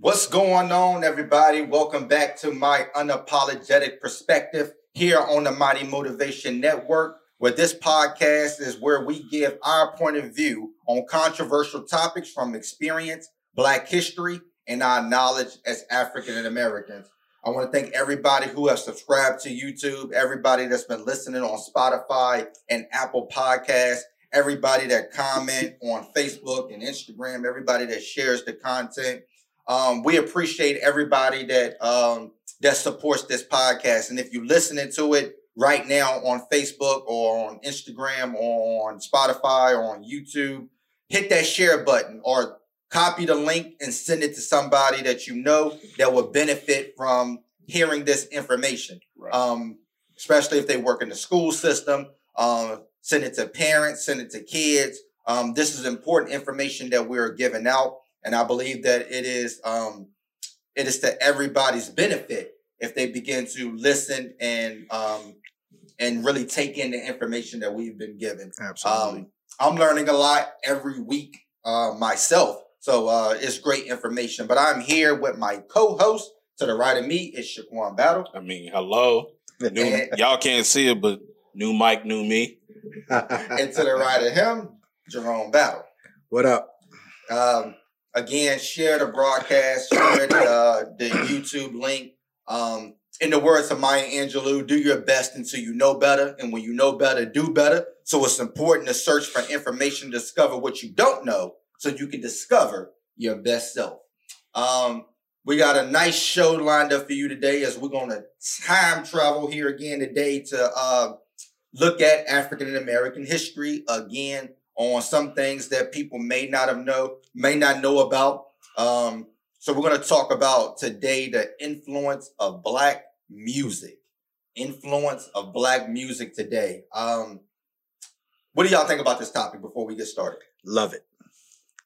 What's going on, everybody? Welcome back to my unapologetic perspective here on the Mighty Motivation Network, where this podcast is where we give our point of view on controversial topics from experience, Black history, and our knowledge as African Americans. I want to thank everybody who has subscribed to YouTube, everybody that's been listening on Spotify and Apple Podcasts, everybody that comment on Facebook and Instagram, everybody that shares the content. Um, we appreciate everybody that um, that supports this podcast. And if you're listening to it right now on Facebook or on Instagram or on Spotify or on YouTube, hit that share button or copy the link and send it to somebody that you know that will benefit from hearing this information. Right. Um, especially if they work in the school system. Um, send it to parents, send it to kids. Um, this is important information that we're giving out and I believe that it is um, it is to everybody's benefit if they begin to listen and um, and really take in the information that we've been given. Absolutely. Um, I'm learning a lot every week uh, myself, so uh, it's great information. But I'm here with my co-host. To the right of me is Shaquan Battle. I mean, hello. New, y'all can't see it, but new Mike, new me. and to the right of him, Jerome Battle. What up? Um, Again, share the broadcast, share the, uh, the YouTube link. Um, in the words of Maya Angelou, do your best until you know better. And when you know better, do better. So it's important to search for information, discover what you don't know so you can discover your best self. Um, we got a nice show lined up for you today as we're going to time travel here again today to uh, look at African American history again on some things that people may not have know may not know about. Um, so we're going to talk about today the influence of black music. Influence of black music today. Um, what do y'all think about this topic before we get started? Love it,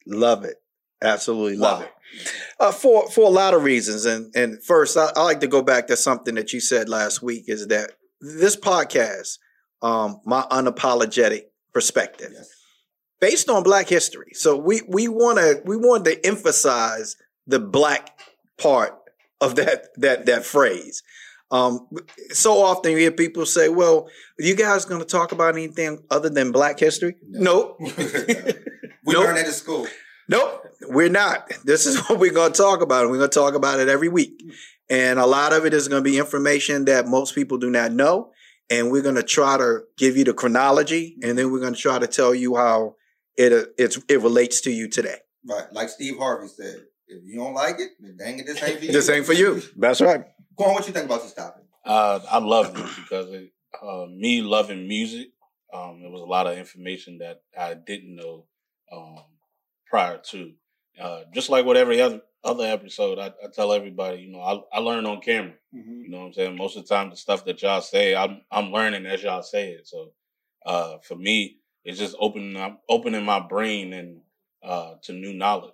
love it, absolutely love wow. it. Uh, for for a lot of reasons, and and first, I, I like to go back to something that you said last week. Is that this podcast, um, my unapologetic perspective. Yes based on black history. So we we want to we want to emphasize the black part of that that that phrase. Um, so often you hear people say, "Well, you guys going to talk about anything other than Black history?" No, nope. we nope. learn it at school. Nope, we're not. This is what we're going to talk about. We're going to talk about it every week, and a lot of it is going to be information that most people do not know. And we're going to try to give you the chronology, and then we're going to try to tell you how it uh, it's it relates to you today. Right, like Steve Harvey said, if you don't like it, then dang it, this ain't for you. this ain't for you. That's right. Go on, what you think about this topic? Uh, I love it because it, uh, me loving music, um, there was a lot of information that I didn't know um, prior to. Uh, just like with every other other episode, I, I tell everybody, you know, I, I learn on camera. Mm-hmm. You know what I'm saying? Most of the time, the stuff that y'all say, I'm I'm learning as y'all say it. So, uh, for me, it's just opening up, opening my brain and uh, to new knowledge.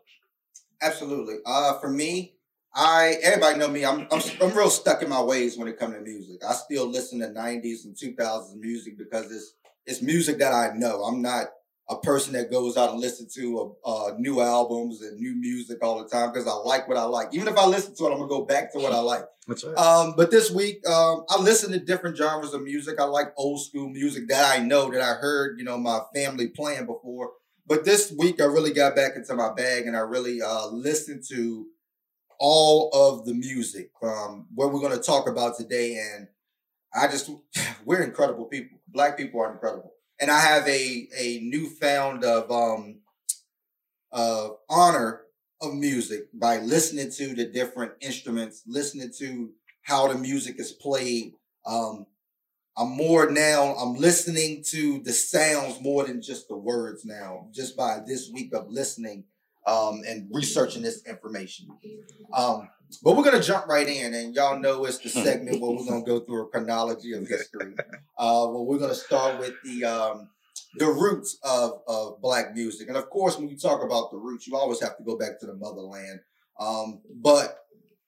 Absolutely. Uh, for me, I everybody know me. I'm, I'm I'm real stuck in my ways when it comes to music. I still listen to '90s and 2000s music because it's it's music that I know. I'm not a person that goes out and listen to uh, new albums and new music all the time because I like what I like. Even if I listen to it, I'm gonna go back to what I like. That's right. Um, but this week, um, I listen to different genres of music. I like old school music that I know that I heard, you know, my family playing before. But this week, I really got back into my bag and I really uh, listened to all of the music um, what we're going to talk about today. And I just, we're incredible people. Black people are incredible and I have a a newfound of um of honor of music by listening to the different instruments, listening to how the music is played. Um, I'm more now. I'm listening to the sounds more than just the words now. Just by this week of listening um, and researching this information. Um, but we're gonna jump right in, and y'all know it's the segment where we're gonna go through a chronology of history. Uh, well, we're gonna start with the um, the roots of of black music, and of course, when you talk about the roots, you always have to go back to the motherland. Um, but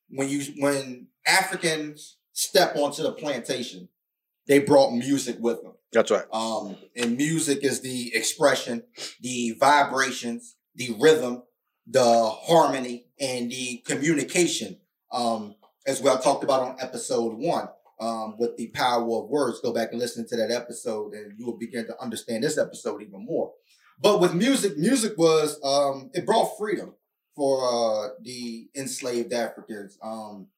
when you when Africans step onto the plantation, they brought music with them. That's right. Um, and music is the expression, the vibrations, the rhythm, the harmony and the communication, um, as we talked about on episode one, um, with the power of words. Go back and listen to that episode, and you will begin to understand this episode even more. But with music, music was um, it brought freedom for uh, the enslaved Africans. Um,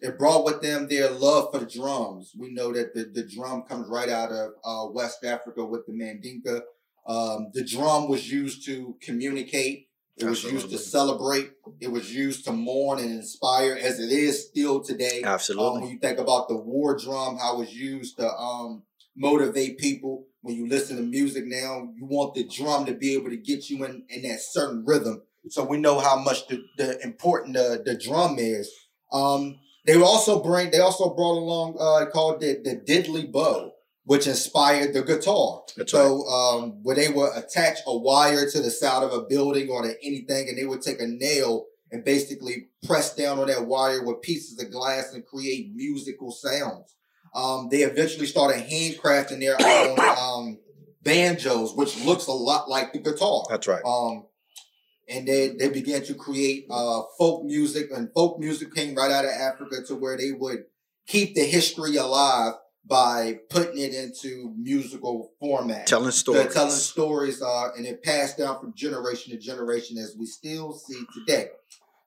it brought with them their love for the drums. We know that the, the drum comes right out of uh, West Africa with the Mandinka. Um, the drum was used to communicate. It was used to celebrate. It was used to mourn and inspire, as it is still today. Absolutely. Um, when you think about the war drum, how it's used to um, motivate people. When you listen to music now, you want the drum to be able to get you in, in that certain rhythm. So we know how much the, the important the, the drum is. Um, they also bring. They also brought along uh, called the the diddly bow, which inspired the guitar. That's so um, where they would attach a wire to the side of a building or to anything, and they would take a nail and basically press down on that wire with pieces of glass and create musical sounds. Um, they eventually started handcrafting their own um, banjos, which looks a lot like the guitar. That's right. Um, and they they began to create uh, folk music, and folk music came right out of Africa to where they would keep the history alive by putting it into musical format, telling stories, telling stories, uh, and it passed down from generation to generation as we still see today.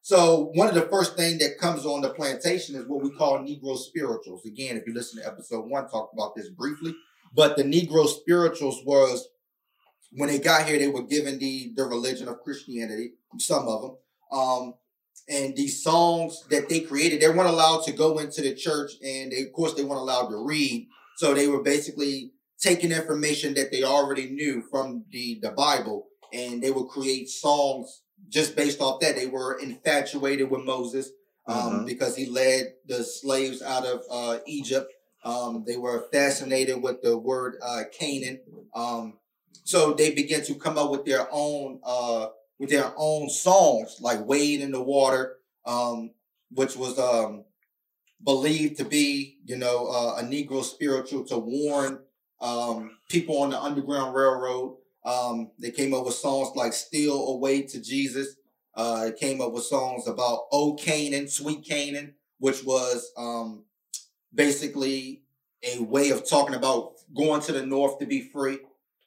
So one of the first things that comes on the plantation is what we call Negro spirituals. Again, if you listen to episode one, talked about this briefly, but the Negro spirituals was when they got here, they were given the the religion of Christianity, some of them. Um, and these songs that they created, they weren't allowed to go into the church, and they, of course, they weren't allowed to read. So they were basically taking information that they already knew from the the Bible, and they would create songs just based off that. They were infatuated with Moses um, mm-hmm. because he led the slaves out of uh, Egypt. Um, they were fascinated with the word uh, Canaan. Um, so they began to come up with their own uh with their own songs, like Wade in the Water, um, which was um believed to be, you know, uh, a Negro spiritual to warn um people on the Underground Railroad. Um, they came up with songs like Steal Away to Jesus. Uh, it came up with songs about Oh Canaan, Sweet Canaan, which was um, basically a way of talking about going to the north to be free.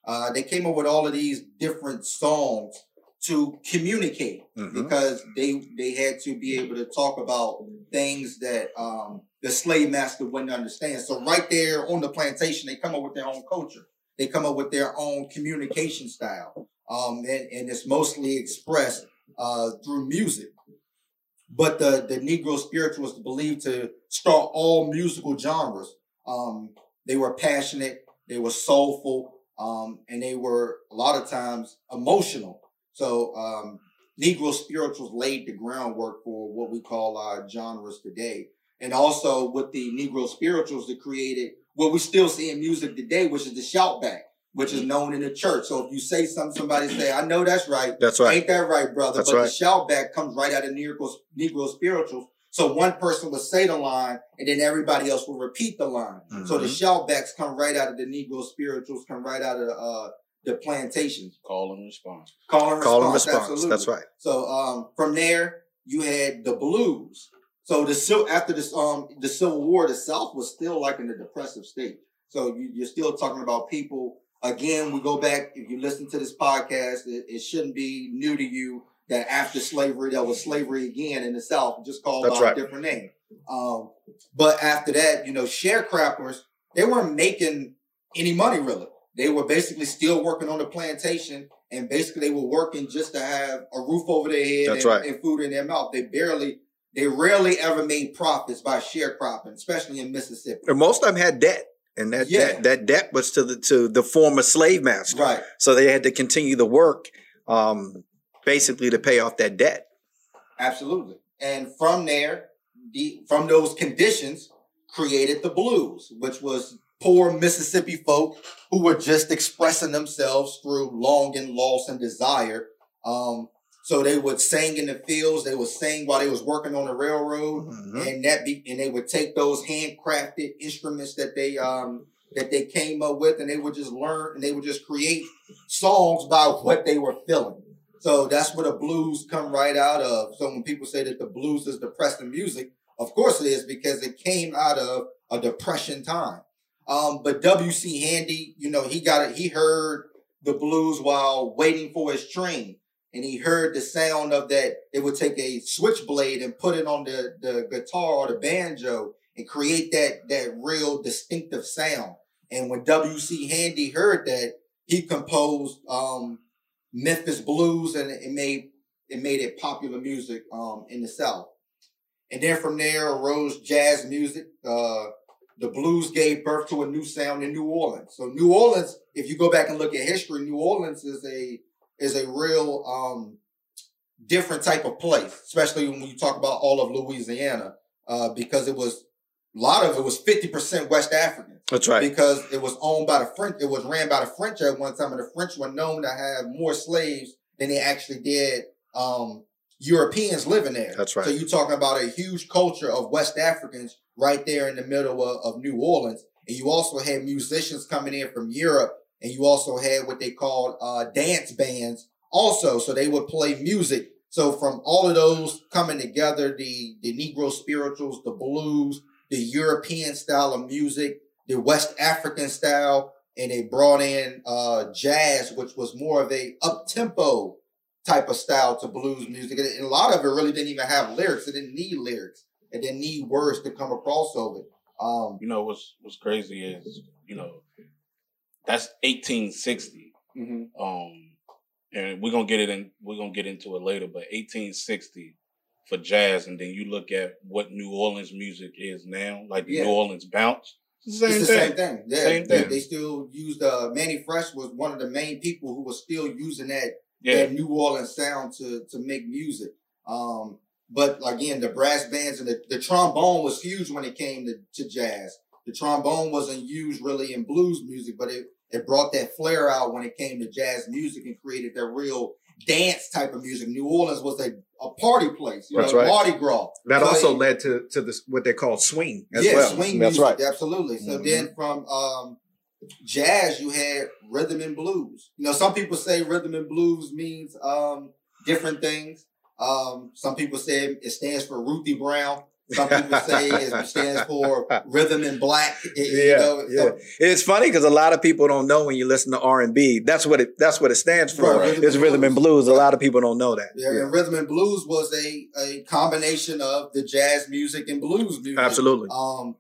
Uh, they came up with all of these different songs to communicate mm-hmm. because they they had to be able to talk about things that um, the slave master wouldn't understand. So right there on the plantation, they come up with their own culture. They come up with their own communication style, um, and, and it's mostly expressed uh, through music. But the the Negro spirituals believed to start all musical genres. Um, they were passionate. They were soulful um, and they were a lot of times emotional. So um, Negro spirituals laid the groundwork for what we call our genres today. And also with the Negro spirituals that created what we still see in music today, which is the shout back, which is known in the church. So if you say something, somebody say, I know that's right. That's right. Ain't that right, brother? That's but right. the shout back comes right out of Negro, Negro spirituals. So one person would say the line and then everybody else will repeat the line. Mm-hmm. So the shout backs come right out of the Negro spirituals, come right out of the, uh, the plantations. Call and response. Call and response. Call and response. Absolutely. That's right. So um, from there, you had the blues. So the after this um the Civil War, the South was still like in a depressive state. So you, you're still talking about people. Again, we go back. If you listen to this podcast, it, it shouldn't be new to you that after slavery, there was slavery again in the South, just called That's by right. a different name. Um, but after that, you know, sharecroppers, they weren't making any money really. They were basically still working on the plantation and basically they were working just to have a roof over their head and, right. and, food in their mouth. They barely, they rarely ever made profits by sharecropping, especially in Mississippi. And most of them had debt. And that, yeah. that that debt was to the to the former slave master, right? So they had to continue the work um, basically to pay off that debt. Absolutely. And from there, the, from those conditions, created the blues, which was poor Mississippi folk who were just expressing themselves through longing, loss, and desire. Um, so they would sing in the fields. They would sing while they was working on the railroad, mm-hmm. and that be, and they would take those handcrafted instruments that they um that they came up with, and they would just learn and they would just create songs about what they were feeling. So that's where the blues come right out of. So when people say that the blues is depressing music, of course it is because it came out of a depression time. Um, but W.C. Handy, you know, he got it. He heard the blues while waiting for his train, and he heard the sound of that. It would take a switchblade and put it on the the guitar or the banjo and create that that real distinctive sound. And when W.C. Handy heard that, he composed um, Memphis blues, and it made it made it popular music um, in the South. And then from there arose jazz music. Uh, the blues gave birth to a new sound in New Orleans. So New Orleans, if you go back and look at history, New Orleans is a is a real um, different type of place, especially when you talk about all of Louisiana, uh, because it was a lot of it was fifty percent West African. That's right. Because it was owned by the French. It was ran by the French at one time, and the French were known to have more slaves than they actually did um, Europeans living there. That's right. So you're talking about a huge culture of West Africans right there in the middle of, of New Orleans. And you also had musicians coming in from Europe, and you also had what they called uh, dance bands also. So they would play music. So from all of those coming together, the the Negro spirituals, the blues, the European style of music, the West African style, and they brought in uh, jazz, which was more of a up tempo type of style to blues music. And a lot of it really didn't even have lyrics. It didn't need lyrics. It didn't need words to come across over it. Um, You know what's what's crazy is you know that's 1860. mhm. Um, and we're gonna get it in. We're gonna get into it later. But 1860 for jazz, and then you look at what New Orleans music is now, like the Yeah. New Orleans bounce. Same it's the thing. same thing. Yeah, Same they, thing. they still used uh, Mannie Fresh was one of the main people who was still using that Yeah, that New Orleans sound to to make music. Um, but again, the brass bands and the, the trombone was huge when it came to, to jazz. The trombone wasn't used really in blues music, but it, it brought that flair out when it came to jazz music and created that real dance type of music. New Orleans was a, a party place, you That's know, right. Mardi Gras. That So also it- led to to this what they call swing as yeah, well. swing That's music, right. absolutely. So Mhm. then from um, jazz, you had rhythm and blues. You know, some people say rhythm and blues means um, different things. Um, some people say it stands for Ruthie Brown. Some people say it stands for rhythm and black. You Yeah, know, so- It's funny because a lot of people don't know when you listen to R and B. That's what it. That's what it stands for. Right, rhythm It's and rhythm and blues. A lot of people don't know that. Yeah, and rhythm and blues was a, a combination of the jazz music and blues music. Absolutely. Um,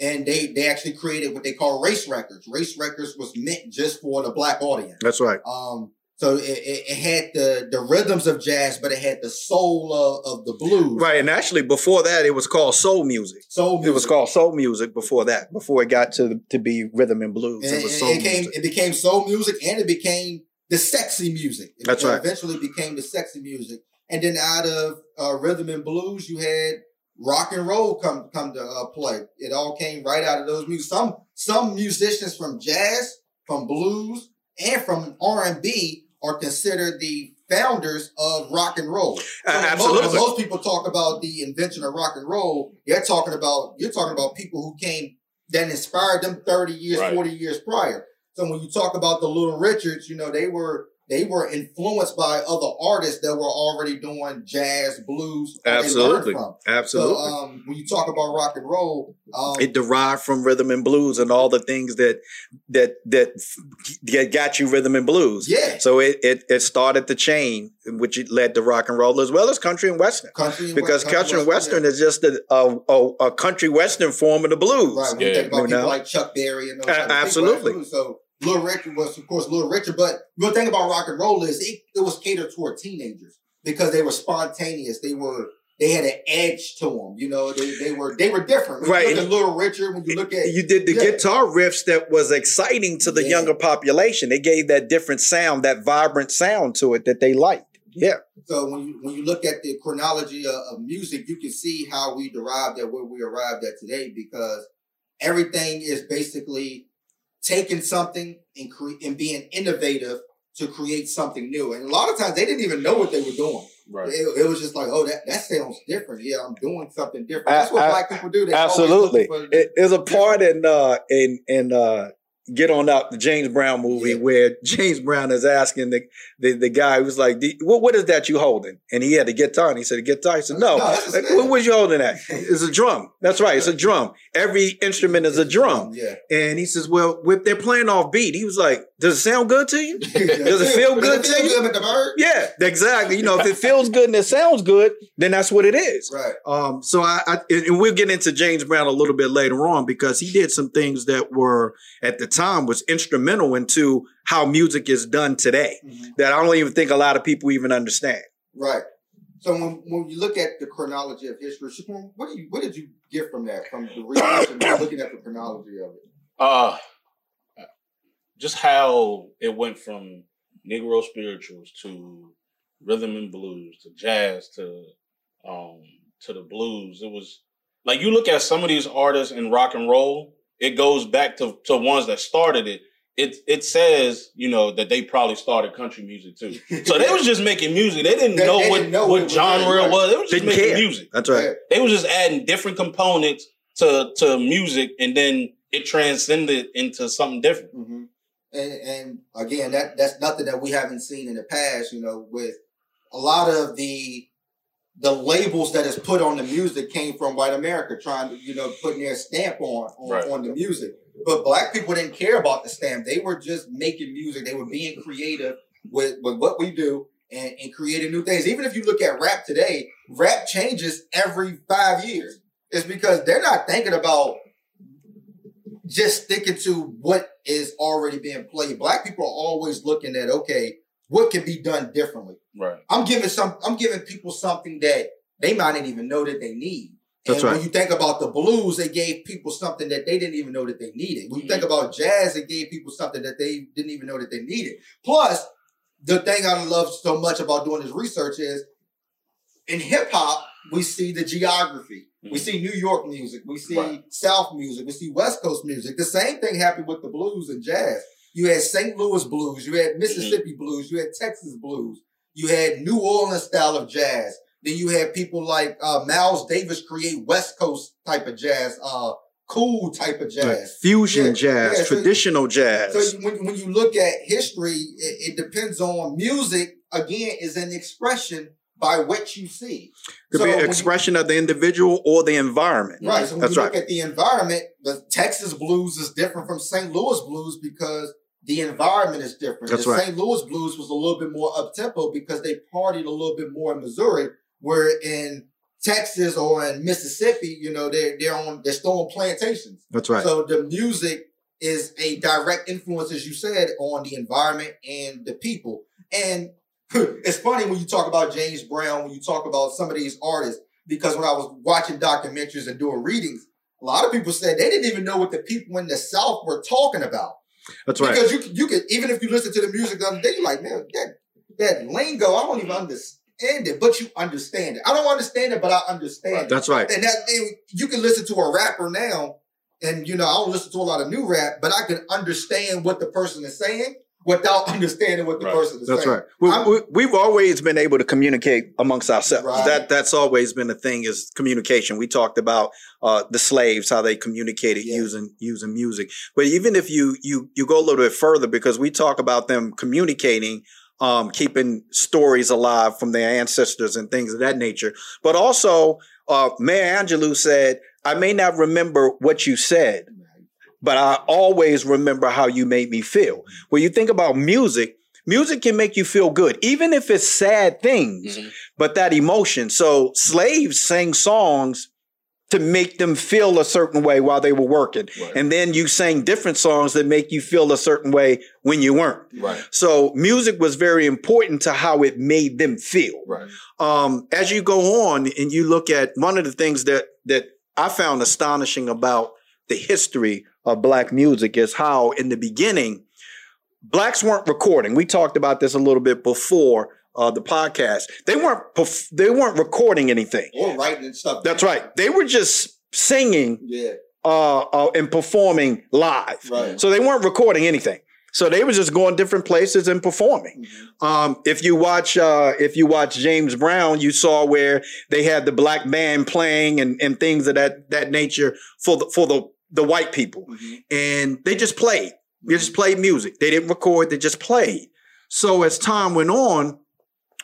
and they they actually created what they call race records. Race records was meant just for the black audience. That's right. Um, so it, it, it had the the rhythms of jazz, but it had the soul of, of the blues. Right. And actually, before that, it was called soul music. Soul music. It was called soul music before that. Before it got to to be rhythm and blues, And it was soul it came, music. it became soul music, and it became the sexy music. It That's became- right. Eventually, became the sexy music, and then out of uh, rhythm and blues, you had rock and roll come come to uh, play. It all came right out of those music. Some some musicians from jazz, from blues, and from R and B are considered the founders of rock and roll. Uh, most- absolutely. When most people talk about the invention of rock and roll, they're talking about you're talking about people who came that inspired them 30 years, Right. 40 years prior. So when you talk about the Little Richards, you know, they were they were influenced by other artists that were already doing jazz, blues, or they learned Absolutely. from. Absolutely. So um, when you talk about rock and roll, um, it derived from rhythm and blues and all the things that that that that got you rhythm and blues. yeah, So it, it it started the chain, which it led to rock and roll as well as country and western. country and Because West- country and western yeah. is just a, a, a, a country western form of the blues. Right. When you think about You people know? like Chuck Berry and those A- type of people, absolutely. So Little Richard was, of course, Little Richard. But the thing about rock and roll is it, it was catered toward teenagers because they were spontaneous. They were they had an edge to them. You know, they, they were they were different. When Right. You look at Little Richard. When you look at You did the Yeah. guitar riffs that was exciting to the Yeah. younger population. They gave that different sound, that vibrant sound to it that they liked. Yeah. So when you when you look at the chronology of, of music, you can see how we derived at where we arrived at today because everything is basically taking something and cre- and being innovative to create something new. And a lot of times they didn't even know what they were doing. right. It, it was just like, oh, that, that sounds different. Yeah, I'm doing something different. That's what a- black people do. They Absolutely. looking for the- It, there's a part in uh in in uh get on out the James Brown movie Yeah. where James Brown is asking the the, the guy who was like, what, what is that you holding? And he had a guitar and he said, a guitar. He said, no. No, Like, what was you holding at? It's a drum. That's right. It's a drum. Every instrument is a drum. Yeah. And he says, well, if they're playing off beat, he was like, does it sound good to you? Does it feel good Does to you? good the bird? Yeah, exactly. You know, if it feels good and it sounds good, then that's what it is. Right. Um, so I, I and we'll get into James Brown a little bit later on because he did some things that were at the time was instrumental into how music is done today that I don't even think a lot of people even understand. Right. So when, when you look at the chronology of history, what do you what did you get from that from the research and looking at the chronology of it? Uh just how it went from Negro spirituals to rhythm and blues to jazz to um to the blues. It was like you look at some of these artists in rock and roll, it goes back to, to ones that started it. It it says, you know, that they probably started country music too. So they was just making music. They didn't They- know they what, didn't know what what genre it was. They was just Didn't making care. music. That's right. They was just adding different components to to music and then it transcended into something different. hmm And, and again, that that's nothing that we haven't seen in the past. You know, with a lot of the the labels that is put on the music came from white America, trying to you know putting their stamp on on, Right. on the music. But black people didn't care about the stamp; they were just making music. They were being creative with with what we do and, and creating new things. Even if you look at rap today, rap changes every five years. It's because they're not thinking about just sticking to what is already being played. Black people are always looking at okay, what can be done differently. Right. I'm giving some. I'm giving people something that they might not even know that they need. That's and right. when you think about the blues, they gave people something that they didn't even know that they needed. When you think mm-hmm. about jazz, it gave people something that they didn't even know that they needed. Plus, the thing I love so much about doing this research is in hip hop, we see the geography. We Mhm. see New York music. We see Right. South music. We see West Coast music. The same thing happened with the blues and jazz. You had St. Louis blues. You had Mississippi blues. You had Texas blues. You had New Orleans style of jazz. Then you had people like uh, Miles Davis create West Coast type of jazz, uh, cool type of Right. jazz. Fusion Yeah, jazz, yeah, so- traditional jazz. So when, when you look at history, it, it depends on music. Again, is an expression by what you see. Could So be an you- expression of the individual or the environment. Right. So when That's you right. look at the environment, the Texas blues is different from St. Louis blues because the environment is different. That's the right. St. Louis blues was a little bit more up tempo because they partied a little bit more in Missouri, where in Texas or in Mississippi, you know, they're they're on they're still on plantations. That's right. So the music is a direct influence, as you said, on the environment and the people. And it's funny when you talk about James Brown, when you talk about some of these artists, because when I was watching documentaries and doing readings, a lot of people said they didn't even know what the people in the South were talking about. That's right. Because you could, you could, even if you listen to the music the other day, you're like, man, that, that lingo, I don't even understand it, but you understand it. I don't understand it, but I understand it. That's right. And that and you can listen to a rapper now, and you know, I don't listen to a lot of new rap, but I can understand what the person is saying without understanding what the Right. person is That's saying. That's right. We, we, we've always been able to communicate amongst ourselves. Right. That that's always been the thing is communication. We talked about uh, the slaves, how they communicated Yeah. using using music. But even if you you you go a little bit further, because we talk about them communicating, um, keeping stories alive from their ancestors and things of that nature. But also, uh, Maya Angelou said, "I may not remember what you said." But I always remember how you made me feel. When you think about music, music can make you feel good, even if it's sad things, Mhm. but that emotion. So slaves sang songs to make them feel a certain way while they were working. Right. And then you sang different songs that make you feel a certain way when you weren't. right. So music was very important to how it made them feel Right. um, as you go on and you look at one of the things that that I found astonishing about the history of black music is how in the beginning blacks weren't recording. We talked about this a little bit before uh, the podcast. They weren't perf- they weren't recording anything. Or writing and stuff. That's right. They were just singing Yeah. uh, uh, and performing live. Right. So they weren't recording anything. So they were just going different places and performing. Mhm. Um, if you watch, uh, if you watch James Brown, you saw where they had the black band playing and, and things of that that nature for the for the the white people, Mhm. and they just played. They just played music. They didn't record, they just played. So as time went on,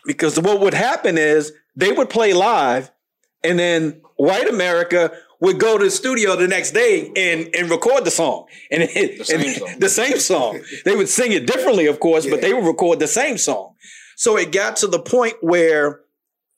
because what would happen is they would play live and then white America would go to the studio the next day and, and record the song. And, it, The same and song. the same song. They would sing it differently, of course, but they would record the same song. So it got to the point where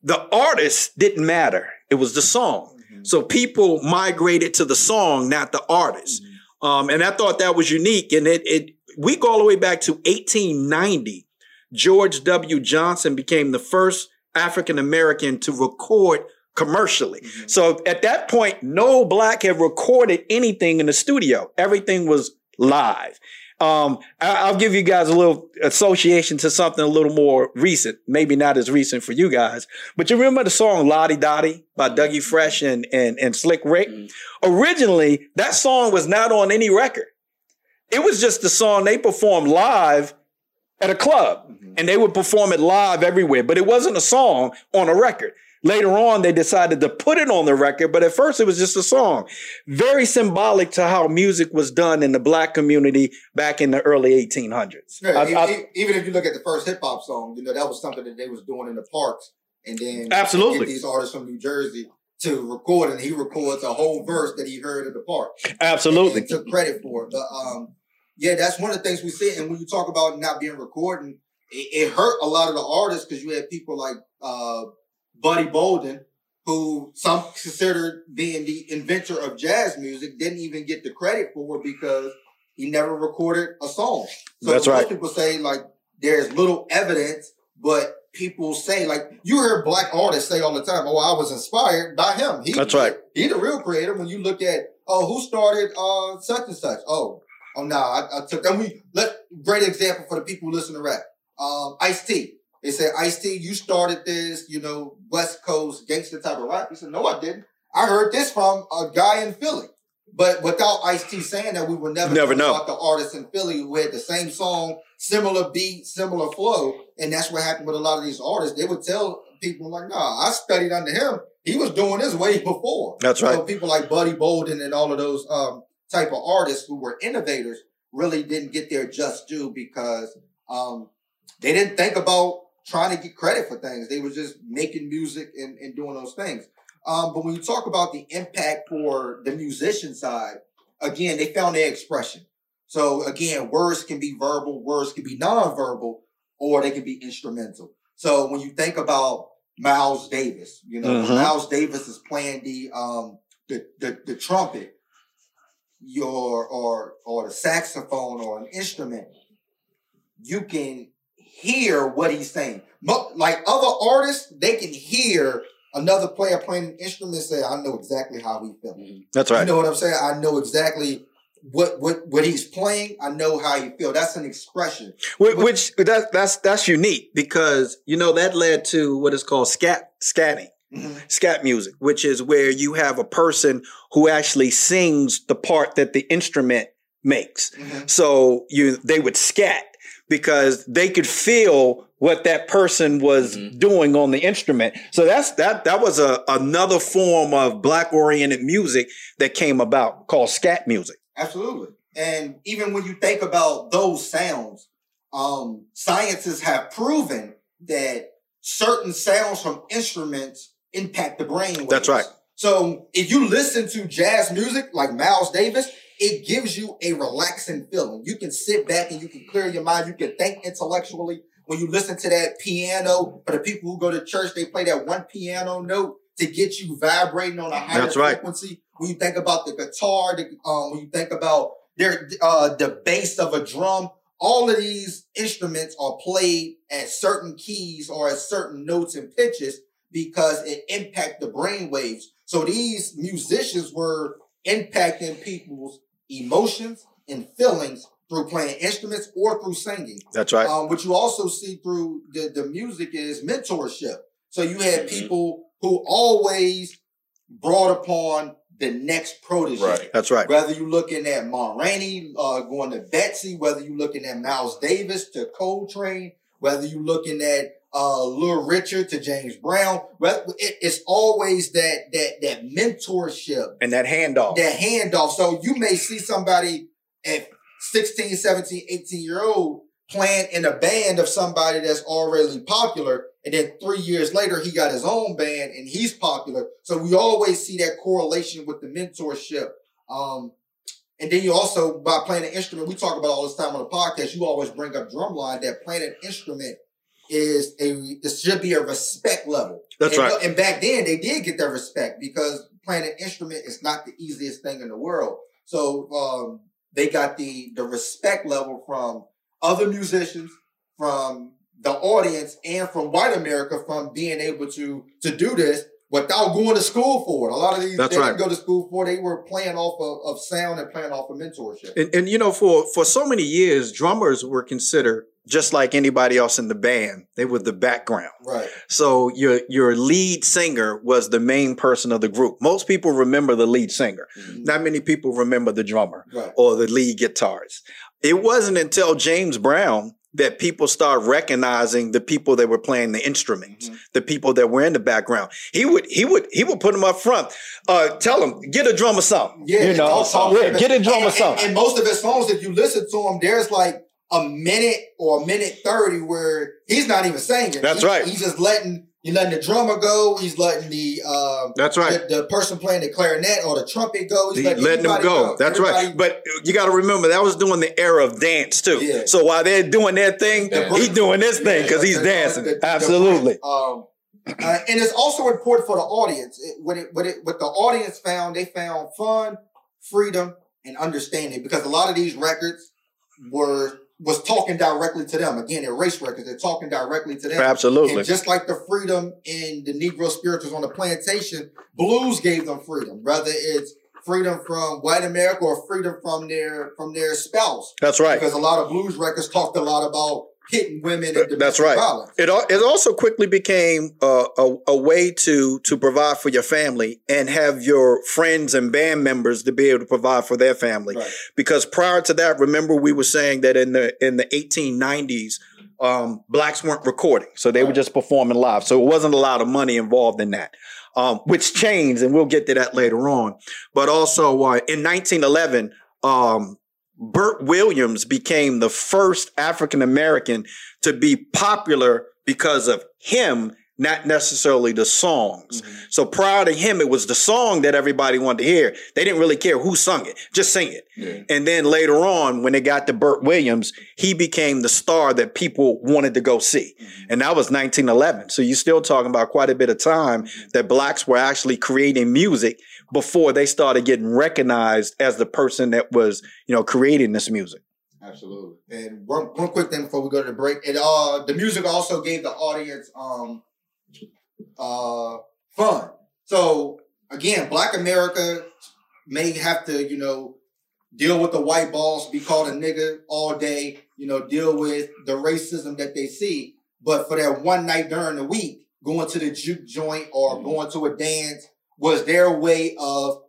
the artist didn't matter. It was the song. So people migrated to the song, not the artist. Um, and I thought that was unique. And it, it we go all the way back to 1890. George W. Johnson became the first African American to record commercially. Mhm. So at that point, no black had recorded anything in the studio. Everything was live. Um, I- I'll give you guys a little association to something a little more recent, maybe not as recent for you guys, but you remember the song La Di Da Di by Dougie Fresh and, and, and Slick Rick? Mhm. Originally, that song was not on any record. It was just the song they performed live at a club Mhm. and they would perform it live everywhere, but it wasn't a song on a record. Later on, they decided to put it on the record, but at first it was just a song. Very symbolic to how music was done in the black community back in the early 1800s. Yeah, I- e- I- even if you look at the first hip hop song, you know that was something that they was doing in the parks, and then Absolutely. get these artists from New Jersey to record, and he records a whole verse that he heard in the park. absolutely. took credit for it. But um, yeah, that's one of the things we see. And when you talk about not being recording, it, it hurt a lot of the artists because you had people like uh, Buddy Bolden, who some considered being the inventor of jazz music, didn't even get the credit for it because he never recorded a song. So That's right. people say like there's little evidence, but people say like you hear black artists say all the time, "Oh, I was inspired by him." He, That's right. He the real creator. When you look at oh, who started uh such and such? Oh, oh no, I, I took. And we let great example for the people who listen to rap. Um, Ice T. They said Ice T, you started this, you know, West Coast gangster type of rap. He said, No, I didn't. I heard this from a guy in Philly. But without Ice T saying that, we would never, Never know about the artists in Philly who had the same song, similar beat, similar flow. And that's what happened with a lot of these artists. They would tell people like, nah, I studied under him. He was doing this way before. That's So right. people like Buddy Bolden and all of those um, type of artists who were innovators really didn't get their just due because um, they didn't think about trying to get credit for things. They were just making music and, and doing those things. Um, but when you talk about the impact for the musician side, again, they found their expression. So again, words can be verbal, words can be nonverbal, or they can be instrumental. So when you think about Miles Davis, you know, Mhm. Miles Davis is playing the um the the, the trumpet, your or or the saxophone or an instrument, you can hear what he's saying. Like other artists, they can hear another player playing an instrument and say, I know exactly how he felt. That's right. You know what I'm saying? I know exactly what what what he's playing. I know how he feel. That's an expression. Which, which that, that's that's unique because you know that led to what is called scat scatting. scat music, which is where you have a person who actually sings the part that the instrument makes. Mhm. So you they would scat because they could feel what that person was Mhm. doing on the instrument. So that's that that was a another form of black oriented music that came about called scat music. Absolutely. And even when you think about those sounds, um, scientists have proven that certain sounds from instruments impact the brain. Waves. That's right. So if you listen to jazz music like Miles Davis, it gives you a relaxing feeling. You can sit back and you can clear your mind. You can think intellectually. When you listen to that piano, for the people who go to church, they play that one piano note to get you vibrating on a higher That's right. frequency. When you think about the guitar, the, um, when you think about their uh, the bass of a drum, all of these instruments are played at certain keys or at certain notes and pitches because it impact the brain waves. So these musicians were impacting people's emotions and feelings through playing instruments or through singing. That's right. Um, what you also see through the, the music is mentorship. So you had Mhm. people who always brought upon the next protege. Right. That's right. Whether you're looking at Ma Rainey uh, going to Bessie, whether you're looking at Miles Davis to Coltrane, whether you're looking at uh, Lil Richard to James Brown, it's always that that that mentorship, And that handoff. that handoff. So you may see somebody at 16, 17, 18 year old playing in a band of somebody that's already popular. And then three years later, he got his own band and he's popular. So we always see that correlation with the mentorship. Um, and then you also, by playing an instrument, we talk about all this time on the podcast, you always bring up drumline, that playing an instrument is a, this should be a respect level. That's and, right. And back then they did get their respect because playing an instrument is not the easiest thing in the world. So, um, they got the, the respect level from other musicians, from the audience and from white America from being able to, to do this without going to school for it. A lot of these That's they right. didn't go to school for. it. They were playing off of, of sound and playing off of mentorship. And, and you know, for for so many years, drummers were considered just like anybody else in the band. They were the background. right. So your your lead singer was the main person of the group. Most people remember the lead singer. Mhm. Not many people remember the drummer Right. or the lead guitarist. It wasn't until James Brown that people started recognizing the people that were playing the instruments, Mhm. the people that were in the background. He would he would he would put them up front. Uh, tell them get a drummer something. Yeah, you know, talk- talk Yeah, get a drummer and, something. And, and most of his songs, if you listen to him, there's like a minute or a minute thirty where he's not even singing. That's He- right. He's just letting you letting the drummer go. He's letting the um That's right. the, the person playing the clarinet or the trumpet go. He's He letting, letting them everybody go. That's right. But you got to remember that was doing the era of dance too. Yeah. So while they're doing their thing, Yeah. he's doing this thing because he's The- the- dancing. the- the- Absolutely. Um, uh, and it's also important for the audience. It, what it, what it, what the audience found, they found fun, freedom, and understanding because a lot of these records were was talking directly to them. Again, they're race records. They're talking directly to them. Absolutely. And just like the freedom in the Negro spirituals on the plantation, blues gave them freedom. Whether it's freedom from white America or freedom from their from their spouse, That's right. because a lot of blues records talked a lot about hitting women and That's right. violence. It it also quickly became uh, a a way to to provide for your family and have your friends and band members to be able to provide for their family. Right. Because prior to that, remember we were saying that in the in the 1890s, um, blacks weren't recording, so they were just performing live. So it wasn't a lot of money involved in that, um, which changed, and we'll get to that later on. But also uh, in 1911. Um, Bert Williams became the first African American to be popular because of him, not necessarily the songs. Mhm. So prior to him, it was the song that everybody wanted to hear. They didn't really care who sung it, just sing it. Yeah. And then later on, when they got to Bert Williams, he became the star that people wanted to go see. And that was 1911. So you're still talking about quite a bit of time that blacks were actually creating music before they started getting recognized as the person that was, you know, creating this music. Absolutely. And one, one quick thing before we go to the break. It uh the music also gave the audience um uh fun. So again, black America may have to, you know, deal with the white boss, be called a nigga all day, you know, deal with the racism that they see. But for that one night during the week, going to the juke joint or going to a dance was their way of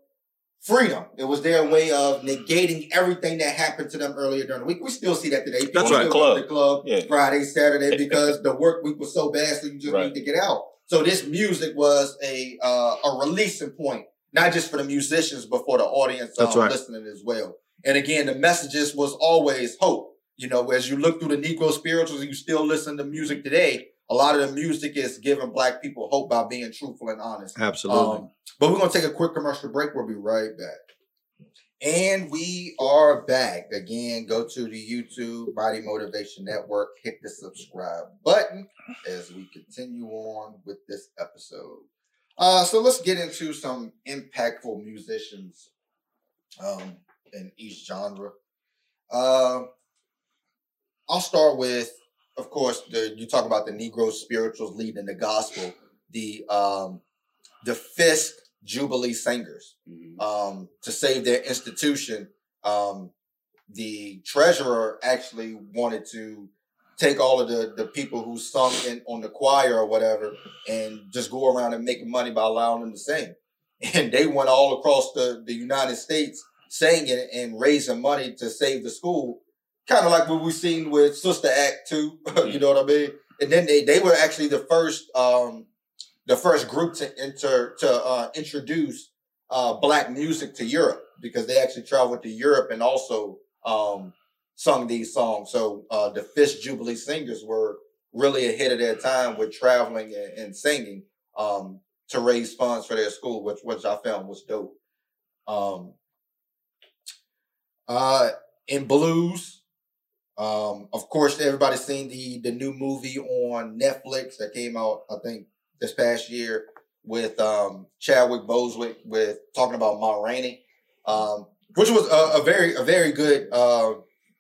freedom. It was their way of negating everything that happened to them earlier during the week. We still see that today. People That's right. to the club Yeah. Friday, Saturday because the work week was so bad, so you just Right. need to get out. So this music was a uh, a releasing point, not just for the musicians, but for the audience That's um, right. listening as well. And again, the messages was always hope. You know, as you look through the Negro spirituals, you still listen to music today. A lot of the music is giving black people hope by being truthful and honest. Absolutely. Um, but we're gonna take a quick commercial break. We'll be right back. And we are back again. Go to the YouTube Mighty Motivation Network. Hit the subscribe button as we continue on with this episode. Uh, so let's get into some impactful musicians um, in each genre. Uh, I'll start with, of course, the you talk about the Negro spirituals leading the gospel. The um, the Fisk Jubilee Singers Mhm. um, to save their institution. Um, the treasurer actually wanted to take all of the, the people who sung in on the choir or whatever and just go around and make money by allowing them to sing. And they went all across the, the United States singing and raising money to save the school. Kind of like what we've seen with Sister Act 2, you know what I mean? And then they, they were actually the first um, the first group to enter to uh, introduce uh, black music to Europe because they actually traveled to Europe and also um, sung these songs. So uh, the Fisk Jubilee Singers were really ahead of their time with traveling and, and singing um, to raise funds for their school, which which I found was dope. Um, uh, in blues, um, of course, everybody's seen the the new movie on Netflix that came out, I think, this past year with um, Chadwick Boswick with talking about Ma Rainey, um, which was a, a, very a very good uh,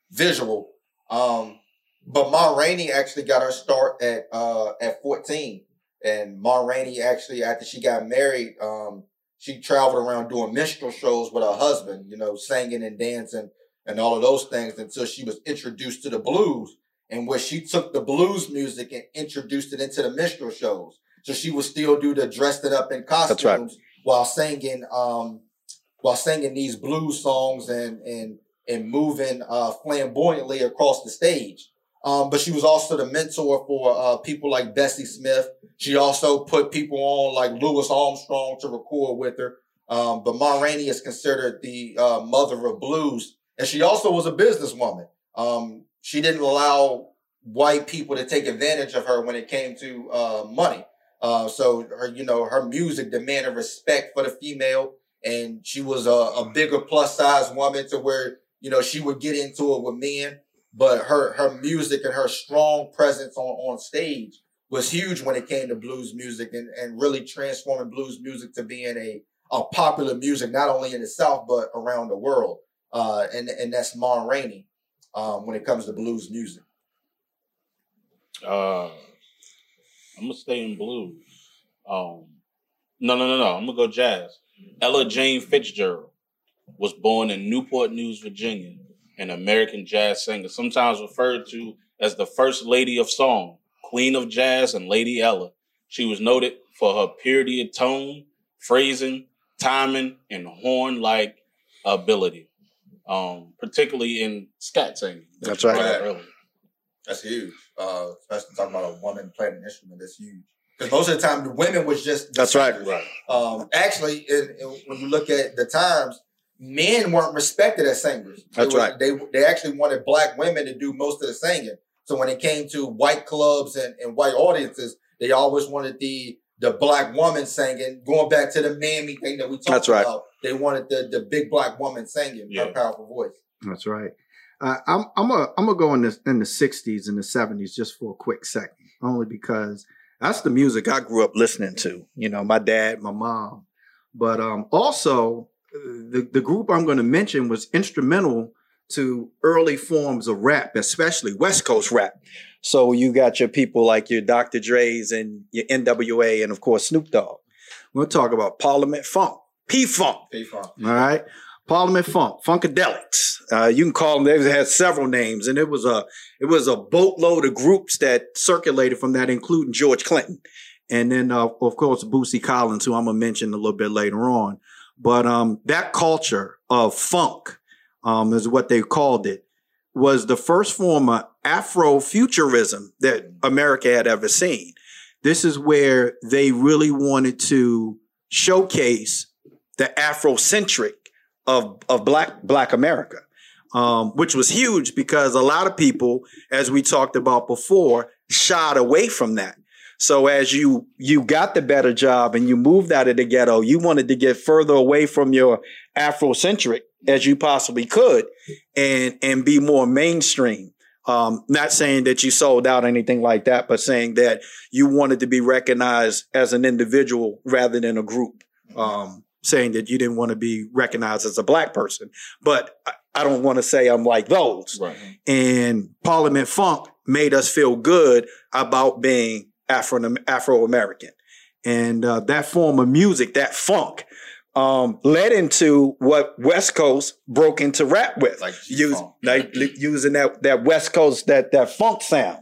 visual. Um, but Ma Rainey actually got her start at uh, at 14. And Ma Rainey actually, after she got married, um, she traveled around doing minstrel shows with her husband, you know, singing and dancing and all of those things until she was introduced to the blues. And where she took the blues music and introduced it into the minstrel shows. So she would still do the dressed it up in costumes right. while singing, um, while singing these blues songs and, and, and moving, uh, flamboyantly across the stage. Um, but she was also the mentor for uh, people like Bessie Smith. She also put people on like Louis Armstrong to record with her. Um, but Ma Rainey is considered the uh, mother of blues, and she also was a businesswoman. Um, she didn't allow white people to take advantage of her when it came to uh, money. Uh, so her, you know, her music demanded respect for the female, and she was a, a bigger plus size woman to where you know she would get into it with men but her her music and her strong presence on, on stage was huge when it came to blues music and, and really transforming blues music to being a, a popular music not only in the South but around the world. Uh, and and that's Ma Rainey um, when it comes to blues music. Uh, I'm gonna stay in blues. Um, no, no, no, no. I'm gonna go jazz. Ella Jane Fitzgerald was born in Newport News, Virginia, an American jazz singer, sometimes referred to as the first lady of song, queen of jazz, and Lady Ella. She was noted for her purity of tone, phrasing, timing, and horn-like ability, um, particularly in scat singing. That's right. That's huge. Uh, especially talking about a woman playing an instrument. That's huge. Because most of the time, the women was just. That's singers. right. Right. Um, actually, in, in, when you look at the times, men weren't respected as singers. That's they right. They they actually wanted black women to do most of the singing. So when it came to white clubs and, and white audiences, they always wanted the the black woman singing. Going back to the mammy thing that we talked That's right. about, they wanted the the big black woman singing Yeah. her powerful voice. That's right. Uh, I'm I'm a I'm gonna go in the in the '60s and the '70s just for a quick second, only because that's the music I grew up listening to. You know, my dad, my mom, but um, also the the group I'm going to mention was instrumental to early forms of rap, especially West Coast rap. So you got your people like your Dr. Dre's and your NWA and of course Snoop Dogg. We'll talk about Parliament Funk, P Funk. P-Funk. All right. Parliament Funk, Funkadelics. Uh, you can call them. They had several names, and it was a it was a boatload of groups that circulated from that, including George Clinton, and then uh, of course Bootsy Collins, who I'm gonna mention a little bit later on. But um, that culture of funk um, is what they called it was the first form of Afrofuturism that America had ever seen. This is where they really wanted to showcase the Afrocentric of of black black America, um, which was huge because a lot of people, as we talked about before, shied away from that. So as you you got the better job and you moved out of the ghetto, you wanted to get further away from your Afrocentric as you possibly could, and and be more mainstream. Um, not saying that you sold out or anything like that, but saying that you wanted to be recognized as an individual rather than a group. Um, saying that you didn't want to be recognized as a black person, but I, I don't want to say I'm like those. Right. And Parliament Funk made us feel good about being Afro Afro American, and uh, that form of music, that funk, um, led into what West Coast broke into rap with, Like Use- like using that that West Coast that that funk sound.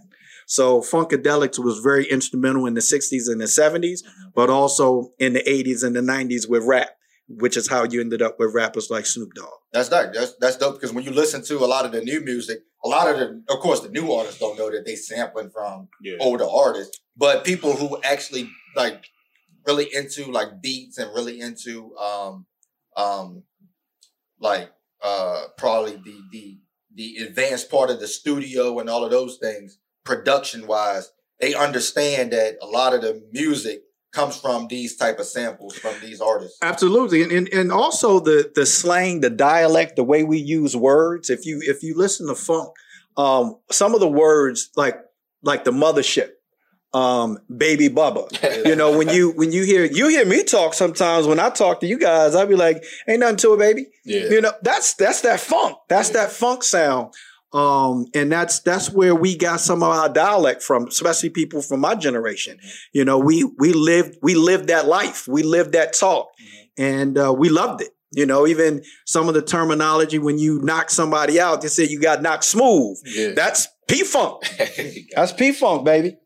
So Funkadelics was very instrumental in the '60s and the '70s, but also in the '80s and the '90s with rap, which is how you ended up with rappers like Snoop Dogg. That's dope. That's that's dope because when you listen to a lot of the new music, a lot of the, of course, the new artists don't know that they sampling from Yeah. older artists, but people who actually like really into like beats and really into um um like uh probably the the the advanced part of the studio and all of those things, production wise, they understand that a lot of the music comes from these type of samples from these artists. Absolutely, and, and and also the the slang, the dialect, the way we use words. If you if you listen to funk, um, some of the words like like the mothership, um, baby bubba. You know, when you when you hear you hear me talk sometimes when I talk to you guys, I'd be like, "Ain't nothing to it, baby." Yeah. You know, that's that's that funk. That's that funk sound. Um, and that's that's where we got some of our dialect from, especially people from my generation. You know, we we lived we lived that life, we lived that talk, and uh, we loved it. You know, even some of the terminology when you knock somebody out, they say you got knocked smooth. Yeah. That's P funk. That's P funk, baby.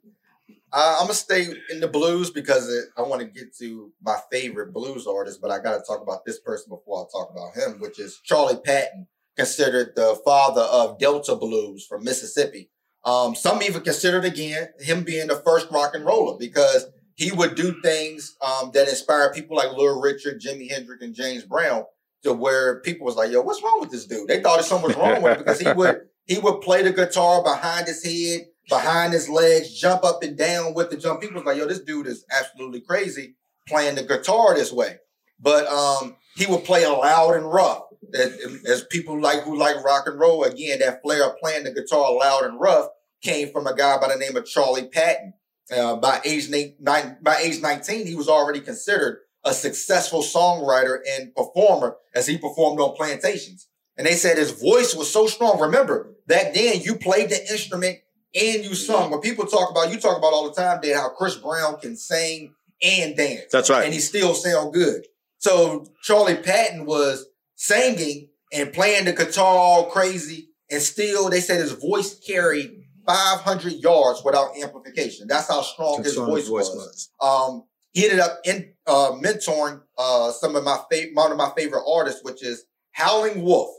Uh, I'm gonna stay in the blues because it, I want to get to my favorite blues artist, but I got to talk about this person before I talk about him, which is Charlie Patton, considered the father of Delta blues from Mississippi. Um, some even considered again him being the first rock and roller because he would do things um, that inspired people like Little Richard, Jimi Hendrix, and James Brown to where people was like, "Yo, what's wrong with this dude?" They thought something was wrong with him because he would he would play the guitar behind his head, behind his legs, jump up and down with the jump. People was like, "Yo, this dude is absolutely crazy playing the guitar this way." But um, he would play loud and rough. As, as people like who like rock and roll, again, that flair of playing the guitar loud and rough came from a guy by the name of Charlie Patton. Uh, by age nine, by age 19, he was already considered a successful songwriter and performer as he performed on plantations. And they said his voice was so strong. Remember, back then you played the instrument and you sung. When people talk about, you talk about all the time, Dad, how Chris Brown can sing and dance. That's right. And he still sound good. So Charlie Patton was singing and playing the guitar all crazy. And still, they said his voice carried 500 yards without amplification. That's how strong his voice, was. Um, he ended up in uh, mentoring uh, some of my favorite, one of my favorite artists, which is Howling Wolf.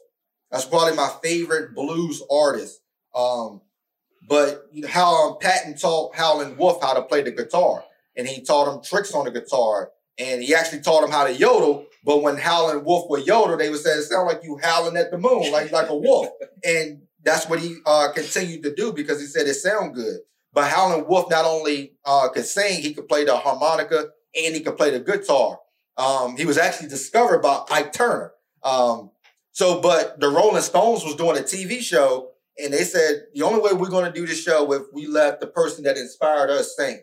That's probably my favorite blues artist. Um, but how um, Patton taught Howling Wolf how to play the guitar, and he taught him tricks on the guitar, and he actually taught him how to yodel. But when Howling Wolf would yodel, they would say it sounded like you howling at the moon, like like a wolf, and that's what he uh, continued to do because he said it sounded good. But Howlin' Wolf not only uh, could sing, he could play the harmonica and he could play the guitar. Um, he was actually discovered by Ike Turner. Um, so, but the Rolling Stones was doing a TV show, and they said the only way we're going to do the show if we let the person that inspired us sing,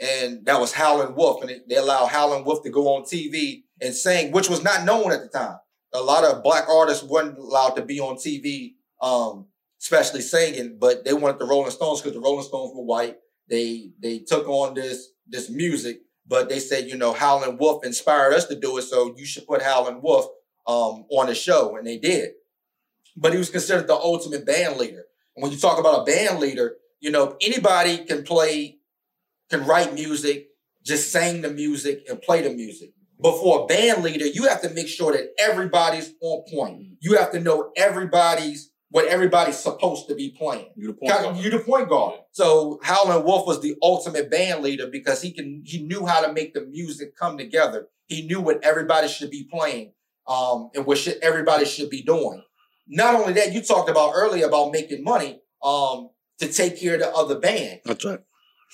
and that was Howlin' Wolf, and they allowed Howlin' Wolf to go on TV and sing, which was not known at the time. A lot of black artists weren't allowed to be on TV. Um, especially singing, but they wanted the Rolling Stones because the Rolling Stones were white. They they took on this this music, but they said, you know, Howlin' Wolf inspired us to do it, so you should put Howlin' Wolf um, on the show, and they did. But he was considered the ultimate band leader. And when you talk about a band leader, you know, anybody can play, can write music, just sing the music and play the music. But for a band leader, you have to make sure that everybody's on point. You have to know everybody's what everybody's supposed to be playing. You the point guard. you the point guard. So Howlin' Wolf was the ultimate band leader because he can he knew how to make the music come together. He knew what everybody should be playing, um, and what should, everybody should be doing. Not only that, you talked about earlier about making money um, to take care of the other band. That's right.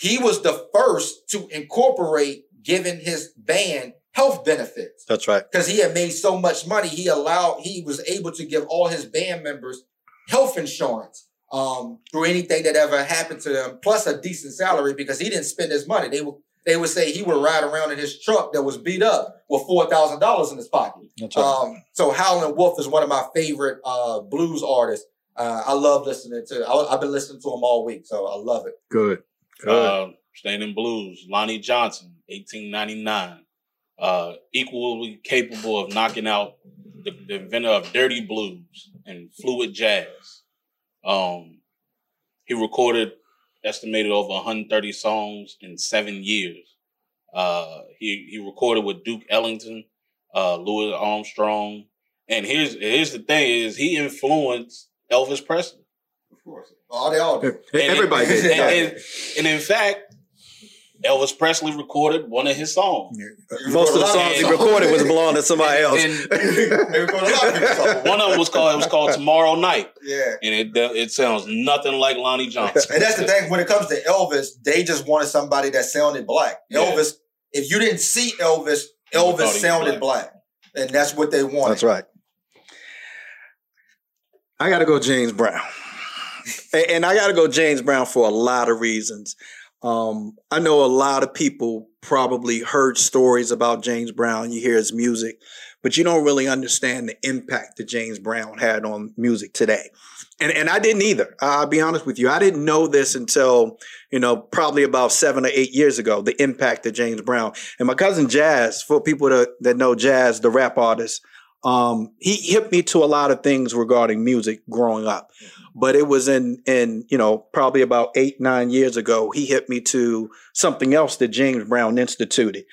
He was the first to incorporate giving his band health benefits That's right. because he had made so much money, he allowed he was able to give all his band members health insurance um, through anything that ever happened to them, plus a decent salary because he didn't spend his money. They would they would say he would ride around in his truck that was beat up with four thousand dollars in his pocket. That's Um, so Howlin' Wolf is one of my favorite uh, blues artists. Uh, I love listening to. I, I've been listening to him all week, so I love it. Good. Good. Uh, staying in blues, Lonnie Johnson, 1899. Uh, equally capable of knocking out the, the inventor of dirty blues and fluid jazz. Um, he recorded estimated over 130 songs in seven years. Uh, he he recorded with Duke Ellington, uh, Louis Armstrong, and here's here's the thing: is he influenced Elvis Presley. Of course, oh, they all do. Hey, Everybody and, did. and, and, and in fact, Elvis Presley recorded one of his songs. Most of the songs he recorded was belonging to somebody else. And They recorded a lot of one of them was called it was called Tomorrow Night, Yeah. and it it sounds nothing like Lonnie Johnson. And that's the thing. When it comes to Elvis, they just wanted somebody that sounded black. Yeah. Elvis, if you didn't see Elvis, Elvis thought he was sounded black. and that's what they wanted. That's right. I got to go James Brown. A- and I got to go James Brown for a lot of reasons. Um, I know a lot of people probably heard stories about James Brown. You hear his music, but you don't really understand the impact that James Brown had on music today. And, and I didn't either. I'll be honest with you. I didn't know this until, you know, probably about seven or eight years ago, the impact of James Brown. And my cousin Jazz, for people that, that know Jazz, the rap artist, um, he hit me to a lot of things regarding music growing up. But it was in, in, you know, probably about eight, nine years ago, he hit me to something else that James Brown instituted.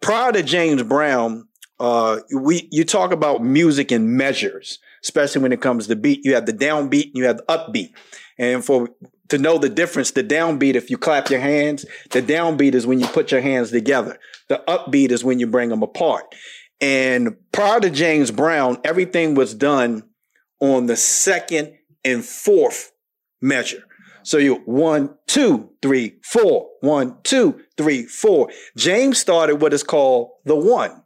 Prior to James Brown, uh, we you talk about music in measures, especially when it comes to beat. You have the downbeat and you have the upbeat. And for to know the difference, the downbeat, if you clap your hands, the downbeat is when you put your hands together. The upbeat is when you bring them apart. And prior to James Brown, everything was done on the second and fourth measure. So you one, two, three, four, one, two, three, four. James started what is called the one.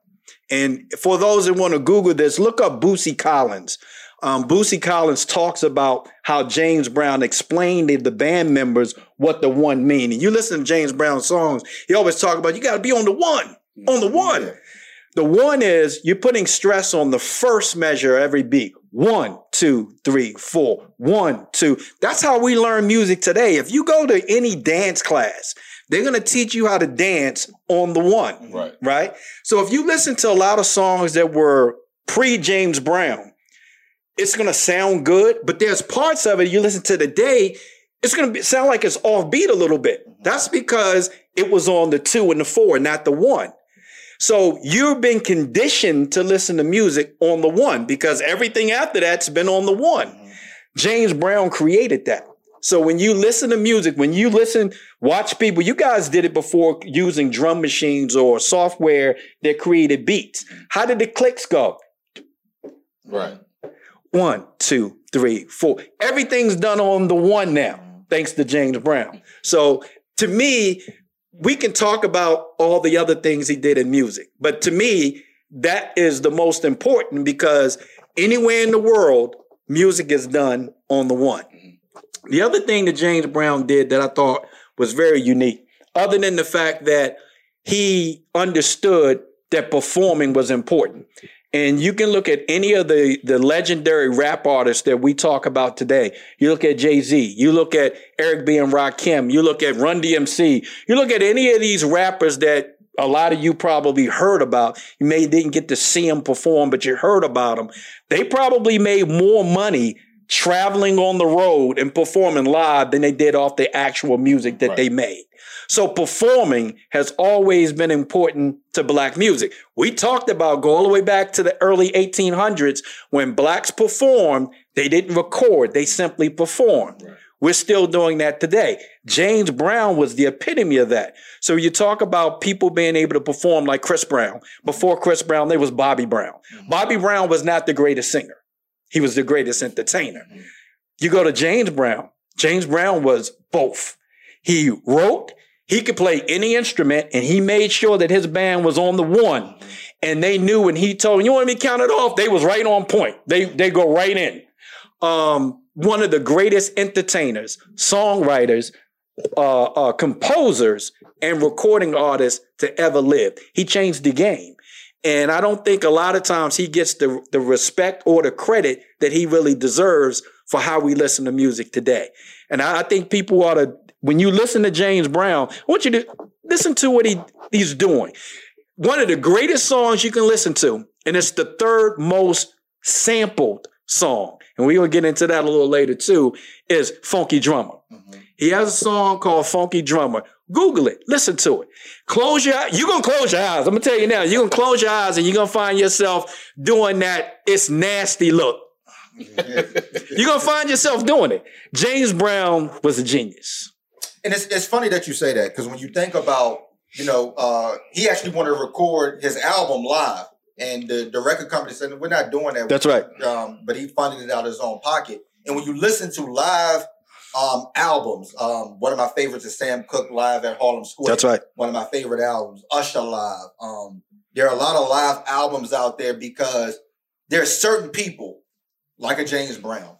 And for those that want to Google this, look up Bootsy Collins. Um, Bootsy Collins talks about how James Brown explained to the band members what the one mean. And you listen to James Brown songs, he always talk about you got to be on the one, on the one. The one is you're putting stress on the first measure of every beat. One, two, three, four. One, two. That's how we learn music today. If you go to any dance class, they're going to teach you how to dance on the one. Right. Right. So if you listen to a lot of songs that were pre James Brown, it's going to sound good, but there's parts of it you listen to today, it's going to sound like it's offbeat a little bit. Mm-hmm. That's because it was on the two and the four, not the one. So you've been conditioned to listen to music on the one because everything after that's been on the one. James Brown created that. So when you listen to music, when you listen, watch people, you guys did it before using drum machines or software that created beats. How did the clicks go? Right. One, two, three, four. Everything's done on the one now, thanks to James Brown. So to me, we can talk about all the other things he did in music, but to me, that is the most important because anywhere in the world, music is done on the one. The other thing that James Brown did that I thought was very unique, other than the fact that he understood that performing was important. And you can look at any of the, the legendary rap artists that we talk about today. You look at Jay Z, you look at Eric B. and Rakim, you look at Run DMC, you look at any of these rappers that a lot of you probably heard about. You may didn't get to see them perform, but you heard about them. They probably made more money traveling on the road and performing live than they did off the actual music that Right. they made. So performing has always been important to black music. We talked about go all the way back to the early 1800s when blacks performed, they didn't record, they simply performed. Right. We're still doing that today. James Brown was the epitome of that. So you talk about people being able to perform like Chris Brown. Before Chris Brown, there was Bobby Brown. Mm-hmm. Bobby Brown was not the greatest singer. He was the greatest entertainer. Mm-hmm. You go to James Brown. James Brown was both. He wrote, he could play any instrument, and he made sure that his band was on the one. And they knew when he told them, you want me to count it off? They was right on point. They they go right in. Um, one of the greatest entertainers, songwriters, uh, uh, composers, and recording artists to ever live. He changed the game. And I don't think a lot of times he gets the, the respect or the credit that he really deserves for how we listen to music today. And I, I think people ought to, when you listen to James Brown, I want you to listen to what he, he's doing. One of the greatest songs you can listen to, and it's the third most sampled song, and we're gonna get into that a little later too, is Funky Drummer. Mm-hmm. He has a song called Funky Drummer. Google it, listen to it. Close your eyes. You're gonna close your eyes. I'm gonna tell you now, you're gonna close your eyes and you're gonna find yourself doing that it's nasty look. You're gonna find yourself doing it. James Brown was a genius. And it's it's funny that you say that because when you think about, you know, uh, he actually wanted to record his album live, and the, the record company said we're not doing that. That's right. Um, but he funded it out of his own pocket. And when you listen to live um, albums, um, one of my favorites is Sam Cooke live at Harlem Square. That's right. One of my favorite albums, Usher live. Um, there are a lot of live albums out there because there are certain people like a James Brown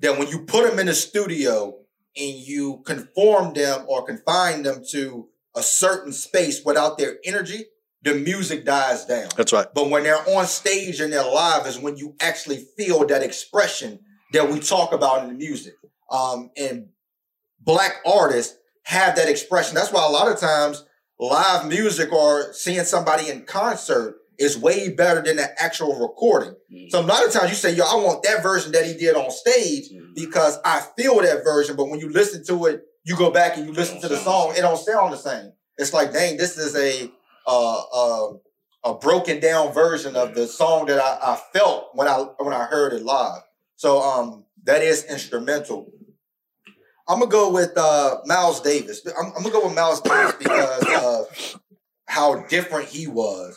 that when you put them in a studio and you conform them or confine them to a certain space without their energy, the music dies down. That's right. But when they're on stage and they're live is when you actually feel that expression that we talk about in the music. Um, and black artists have that expression. That's why a lot of times live music or seeing somebody in concert is way better than the actual recording. Mhm. So a lot of times you say, yo, I want that version that he did on stage Mhm. because I feel that version. But when you listen to it, you go back and you listen to the song, it don't sound the same. It's like, dang, this is a uh, uh, a broken down version of the song that I, I felt when I when I heard it live. So um, that is instrumental. I'm gonna go with uh, Miles Davis. I'm, I'm gonna go with Miles Davis because of how different he was.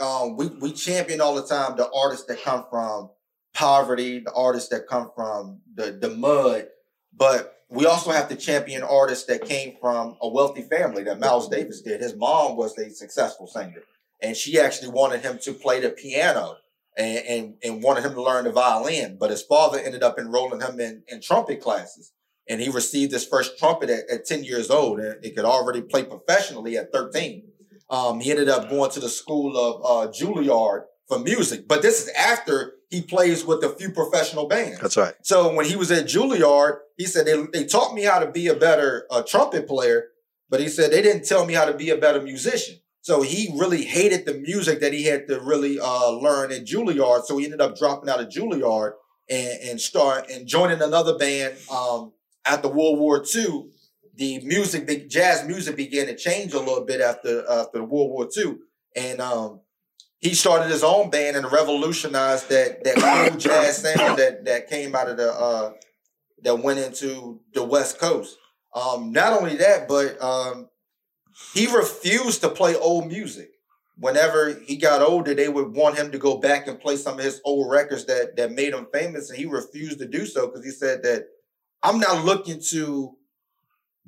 Um, we we champion all the time the artists that come from poverty, the artists that come from the the mud, but we also have to champion artists that came from a wealthy family that Miles Davis did. His mom was a successful singer, and she actually wanted him to play the piano and, and, and wanted him to learn the violin. But his father ended up enrolling him in, in trumpet classes. And he received his first trumpet at, at 10 years old. And he could already play professionally at 13. Um, he ended up going to the school of uh, Juilliard for music. But this is after he plays with a few professional bands. That's right. So when he was at Juilliard, he said they, they taught me how to be a better uh, trumpet player, but he said they didn't tell me how to be a better musician. So he really hated the music that he had to really uh, learn at Juilliard. So he ended up dropping out of Juilliard and, and start and joining another band um, after World War II. The music, the jazz music began to change a little bit after after World War II, and um, he started his own band and revolutionized that that cool jazz sound that that came out of the uh, that went into the West Coast. Um, not only that, but um, he refused to play old music. Whenever he got older, they would want him to go back and play some of his old records that that made him famous, and he refused to do so because he said that I'm not looking to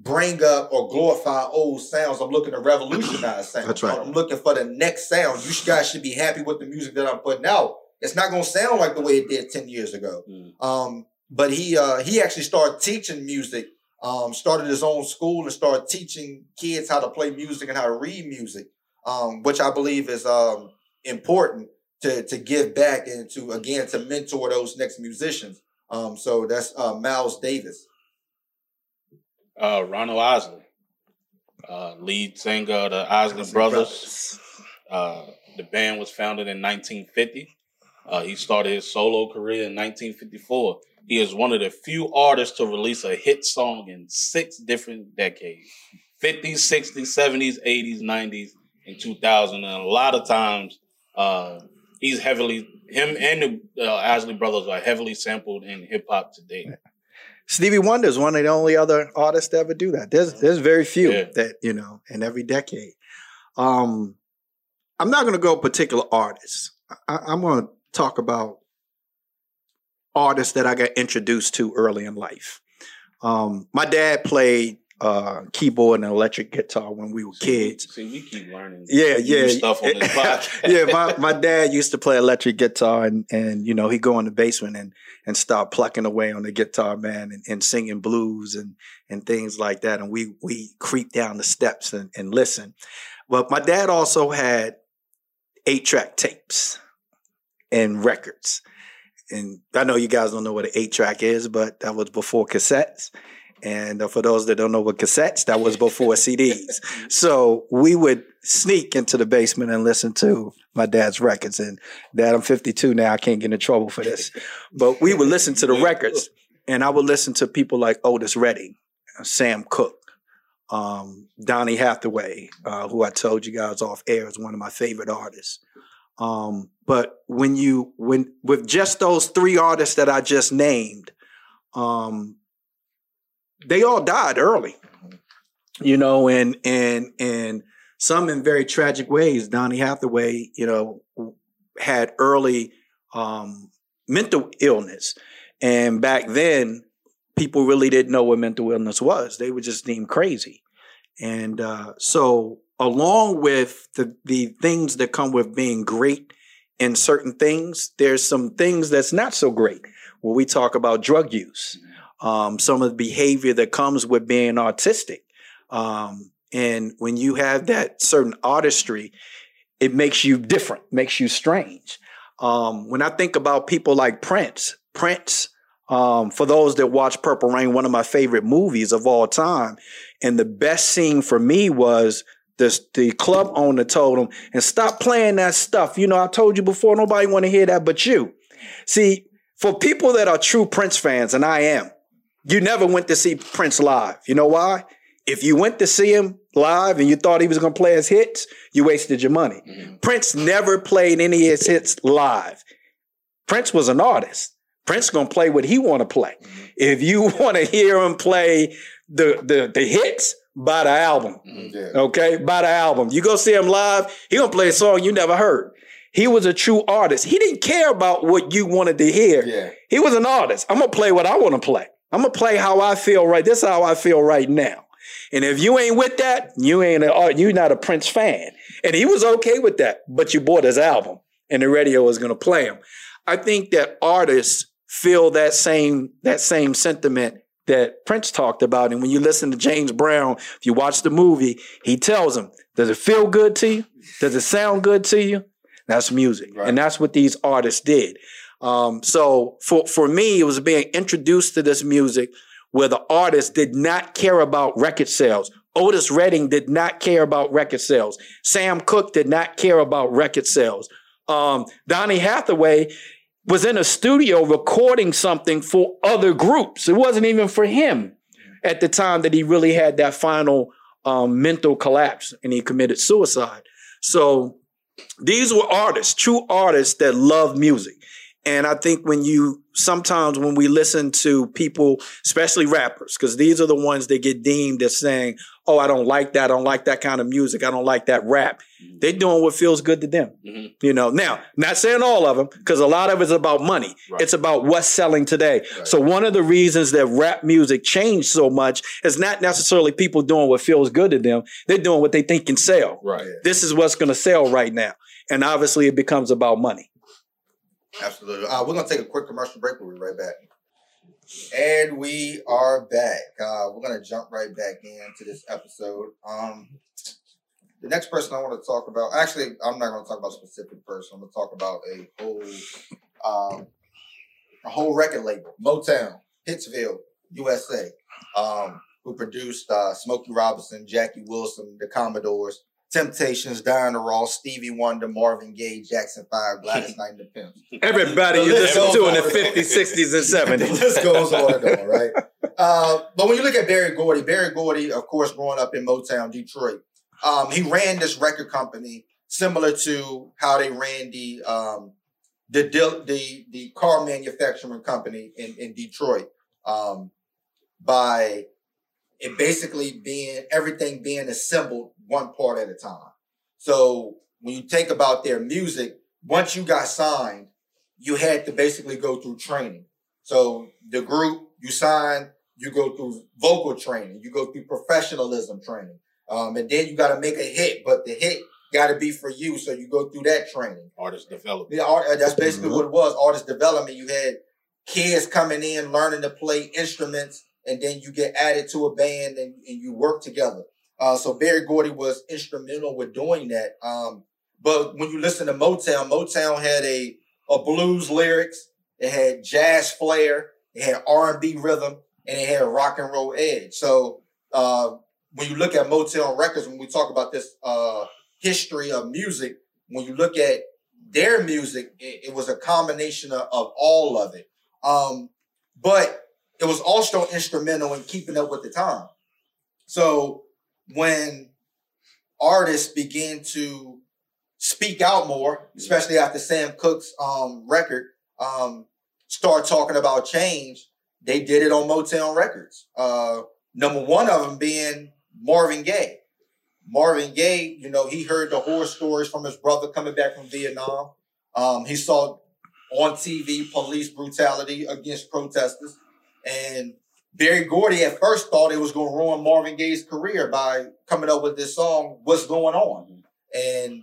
bring up or glorify old sounds. I'm looking to revolutionize sounds. That's right. I'm looking for the next sound. You guys should be happy with the music that I'm putting out. It's not gonna sound like the way it did 10 years ago. Mm. Um, but he uh, he actually started teaching music. Um, started his own school and started teaching kids how to play music and how to read music, um, which I believe is um, important to to give back and to again to mentor those next musicians. Um, so that's uh, Miles Davis. Uh, Ronald Isley, uh, lead singer of the Isley Brothers. Uh, the band was founded in 1950. Uh, he started his solo career in 1954. He is one of the few artists to release a hit song in six different decades 50s, 60s, 70s, 80s, 90s, and 2000. And a lot of times, uh, he's heavily, him and the uh, Isley Brothers are heavily sampled in hip hop today. Stevie Wonder is one of the only other artists to ever do that. There's there's very few Yeah. that you know in every decade. Um, I'm not going to go particular artists. I, I'm going to talk about artists that I got introduced to early in life. Um, my dad played uh, keyboard and electric guitar when we were kids. See, we keep learning. Yeah, new yeah. Stuff on this podcast. yeah, my, my dad used to play electric guitar and and you know, he'd go in the basement and and start plucking away on the guitar, man, and, and singing blues and and things like that. And we we creep down the steps and, and listen. But my dad also had eight track tapes and records. And I know you guys don't know what an eight track is, but that was before cassettes. And uh, for those that don't know what cassettes, that was before CDs. So we would sneak into the basement and listen to my dad's records. And dad, I'm 52 now. I can't get in trouble for this. But we would listen to the records and I would listen to people like Otis Redding, Sam Cooke, um, Donny Hathaway, uh, who I told you guys off air is one of my favorite artists. Um, but when you when with just those three artists that I just named, um, they all died early. you know, and and and some in very tragic ways. Donny Hathaway, you know, had early um, mental illness, and back then, people really didn't know what mental illness was. They were just deemed crazy, and uh, so along with the the things that come with being great in certain things, there's some things that's not so great. When we talk about drug use, um, some of the behavior that comes with being autistic. Um, and when you have that certain artistry, it makes you different, makes you strange. Um, when I think about people like Prince, Prince, um, for those that watch Purple Rain, one of my favorite movies of all time, and the best scene for me was the the club owner told him, and stop playing that stuff. You know, I told you before, nobody want to hear that but you. See, for people that are true Prince fans, and I am, you never went to see Prince live. You know why? If you went to see him live and you thought he was going to play his hits, you wasted your money. Mm-hmm. Prince never played any of his hits live. Prince was an artist. Prince going to play what he want to play. Mm-hmm. If you want to hear him play the, the, the hits, buy the album. Mm-hmm. Yeah. Okay? Buy the album. You go see him live, he going to play a song you never heard. He was a true artist. He didn't care about what you wanted to hear. Yeah. He was an artist. I'm going to play what I want to play. I'm to play how I feel right. This is how I feel right now. And if you ain't with that, you ain't a, uh, you're not a Prince fan. And he was okay with that, but you bought his album and the radio was to play him. I think that artists feel that same that same sentiment that Prince talked about. And when you listen to James Brown, if you watch the movie, he tells him, "Does it feel good to you? Does it sound good to you?" That's music, right. and that's what these artists did. Um, so for for me, it was being introduced to this music where the artist did not care about record sales. Otis Redding did not care about record sales. Sam Cooke did not care about record sales. Um, Donny Hathaway was in a studio recording something for other groups. It wasn't even for him at the time that he really had that final um, mental collapse and he committed suicide. So these were artists, true artists that love music. And I think when you sometimes when we listen to people, especially rappers, because these are the ones that get deemed as saying, "Oh, I don't like that. I don't like that kind of music. I don't like that rap." Mm-hmm. They're doing what feels good to them. Mm-hmm. You know. Now, not saying all of them, because a lot of it's about money. Right. It's about what's selling today. Right. So one of the reasons that rap music changed so much is not necessarily people doing what feels good to them. They're doing what they think can sell. Right. This is what's going to sell right now, and obviously it becomes about money. Absolutely. Uh, we're gonna take a quick commercial break. We'll be right back. And we are back. Uh, we're gonna jump right back into this episode. Um, the next person I want to talk about, actually, I'm not going to talk about a specific person. I'm going to talk about a whole, um, a whole record label, Motown, Hitsville, USA, um, who produced uh, Smokey Robinson, Jackie Wilson, the Commodores, Temptations, Diana Ross, Stevie Wonder, Marvin Gaye, Jackson 5, Gladys Knight and the Pimps. Everybody you listen to in the 50s, 60s, and 70s. this goes on and on, right? Uh, but when you look at Berry Gordy, Berry Gordy, of course, growing up in Motown, Detroit, um, he ran this record company similar to how they ran the um, the, the the car manufacturing company in, in Detroit um, by it basically being everything being assembled one part at a time. So when you think about their music, once you got signed, you had to basically go through training. So the group you sign, you go through vocal training, you go through professionalism training, um, and then you got to make a hit. But the hit got to be for you, so you go through that training. Artist development. Yeah, art, that's basically mm-hmm. what it was. Artist development. You had kids coming in learning to play instruments and then you get added to a band and, and you work together. Uh, so Berry Gordy was instrumental with doing that. Um, but when you listen to Motown, Motown had a, a blues lyrics, it had jazz flair, it had R and B rhythm, and it had rock and roll edge. So uh, when you look at Motown records, when we talk about this uh, history of music, when you look at their music, it, it was a combination of, of all of it. Um, but it was also instrumental in keeping up with the time. So when artists began to speak out more, especially after Sam Cooke's um, record, um, start talking about change, they did it on Motown Records. Uh, number one of them being Marvin Gaye. Marvin Gaye, you know, he heard the horror stories from his brother coming back from Vietnam. Um, he saw on TV police brutality against protesters. And Berry Gordy at first thought it was going to ruin Marvin Gaye's career by coming up with this song, What's Going On? And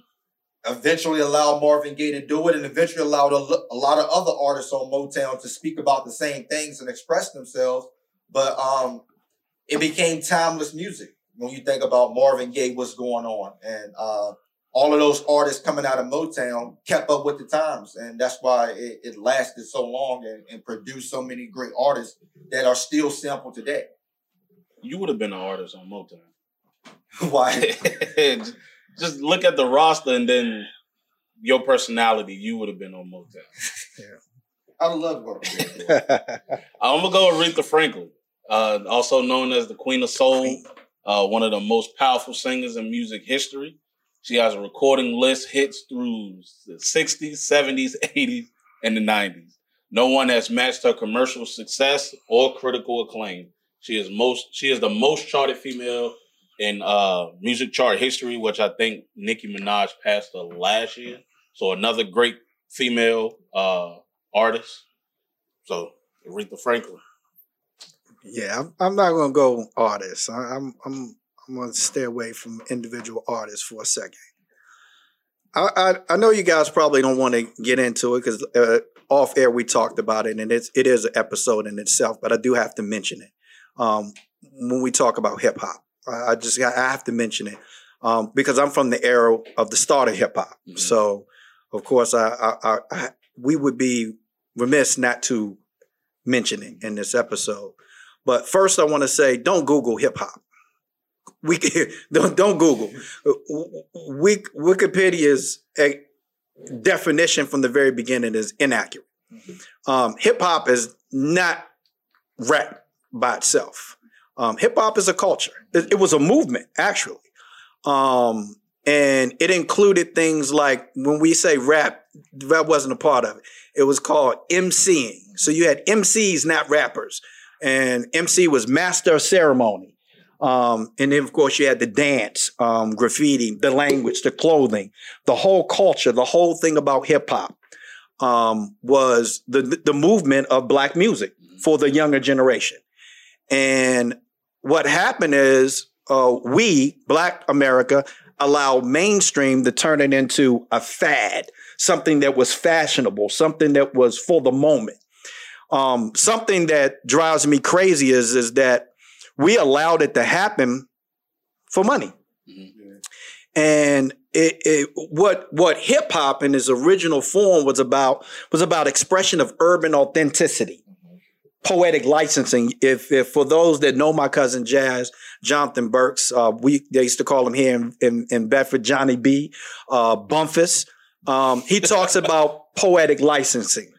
eventually allowed Marvin Gaye to do it and eventually allowed a, a, lot of other artists on Motown to speak about the same things and express themselves. But um, it became timeless music when you think about Marvin Gaye, what's going on. And uh, all of those artists coming out of Motown kept up with the times. And that's why it, it lasted so long and, and, produced so many great artists that are still sampled today. You would have been an artist on Motown. why? Just look at the roster and then your personality, you would have been on Motown. Yeah. I love working. I'm gonna go with Aretha Franklin, uh, also known as the Queen of Soul, uh, one of the most powerful singers in music history. She has a recording list hits through the 60s, 70s, 80s, and the 90s. No one has matched her commercial success or critical acclaim. She is most she is the most charted female in uh, music chart history, which I think Nicki Minaj passed the last year. So another great female uh, artist. So Aretha Franklin. Yeah, I'm, I'm not gonna go artist. I, I'm I'm I'm gonna stay away from individual artists for a second. I I, I know you guys probably don't want to get into it because uh, off air we talked about it, and it's it is an episode in itself. But I do have to mention it um, when we talk about hip hop. I just I have to mention it um, because I'm from the era of the start of hip hop. Mm-hmm. So, of course, I, I, I, we would be remiss not to mention it in this episode. But first, I want to say, don't Google hip hop. We don't don't Google. We, Wikipedia's a definition from the very beginning is inaccurate. Mm-hmm. Um, hip hop is not rap by itself. Um, hip hop is a culture. It, it, was a movement, actually. Um, and it included things like when we say rap, rap wasn't a part of it. It was called MCing. So you had MCs, not rappers. And MC was master of ceremony. Um, and then, of course, you had the dance, um, graffiti, the language, the clothing, the whole culture, the whole thing about hip hop um, was the the movement of black music for the younger generation. And what happened is uh, we, Black America, allowed mainstream to turn it into a fad, something that was fashionable, something that was for the moment. Um, something that drives me crazy is is that we allowed it to happen for money. Mm-hmm. And it, it, what what hip hop in its original form was about was about expression of urban authenticity poetic licensing. If, if for those that know my cousin Jazz, Jonathan Burks, uh, we they used to call him here in, in, in Bedford Johnny B, uh, Bumpus. Um, he talks about poetic licensing.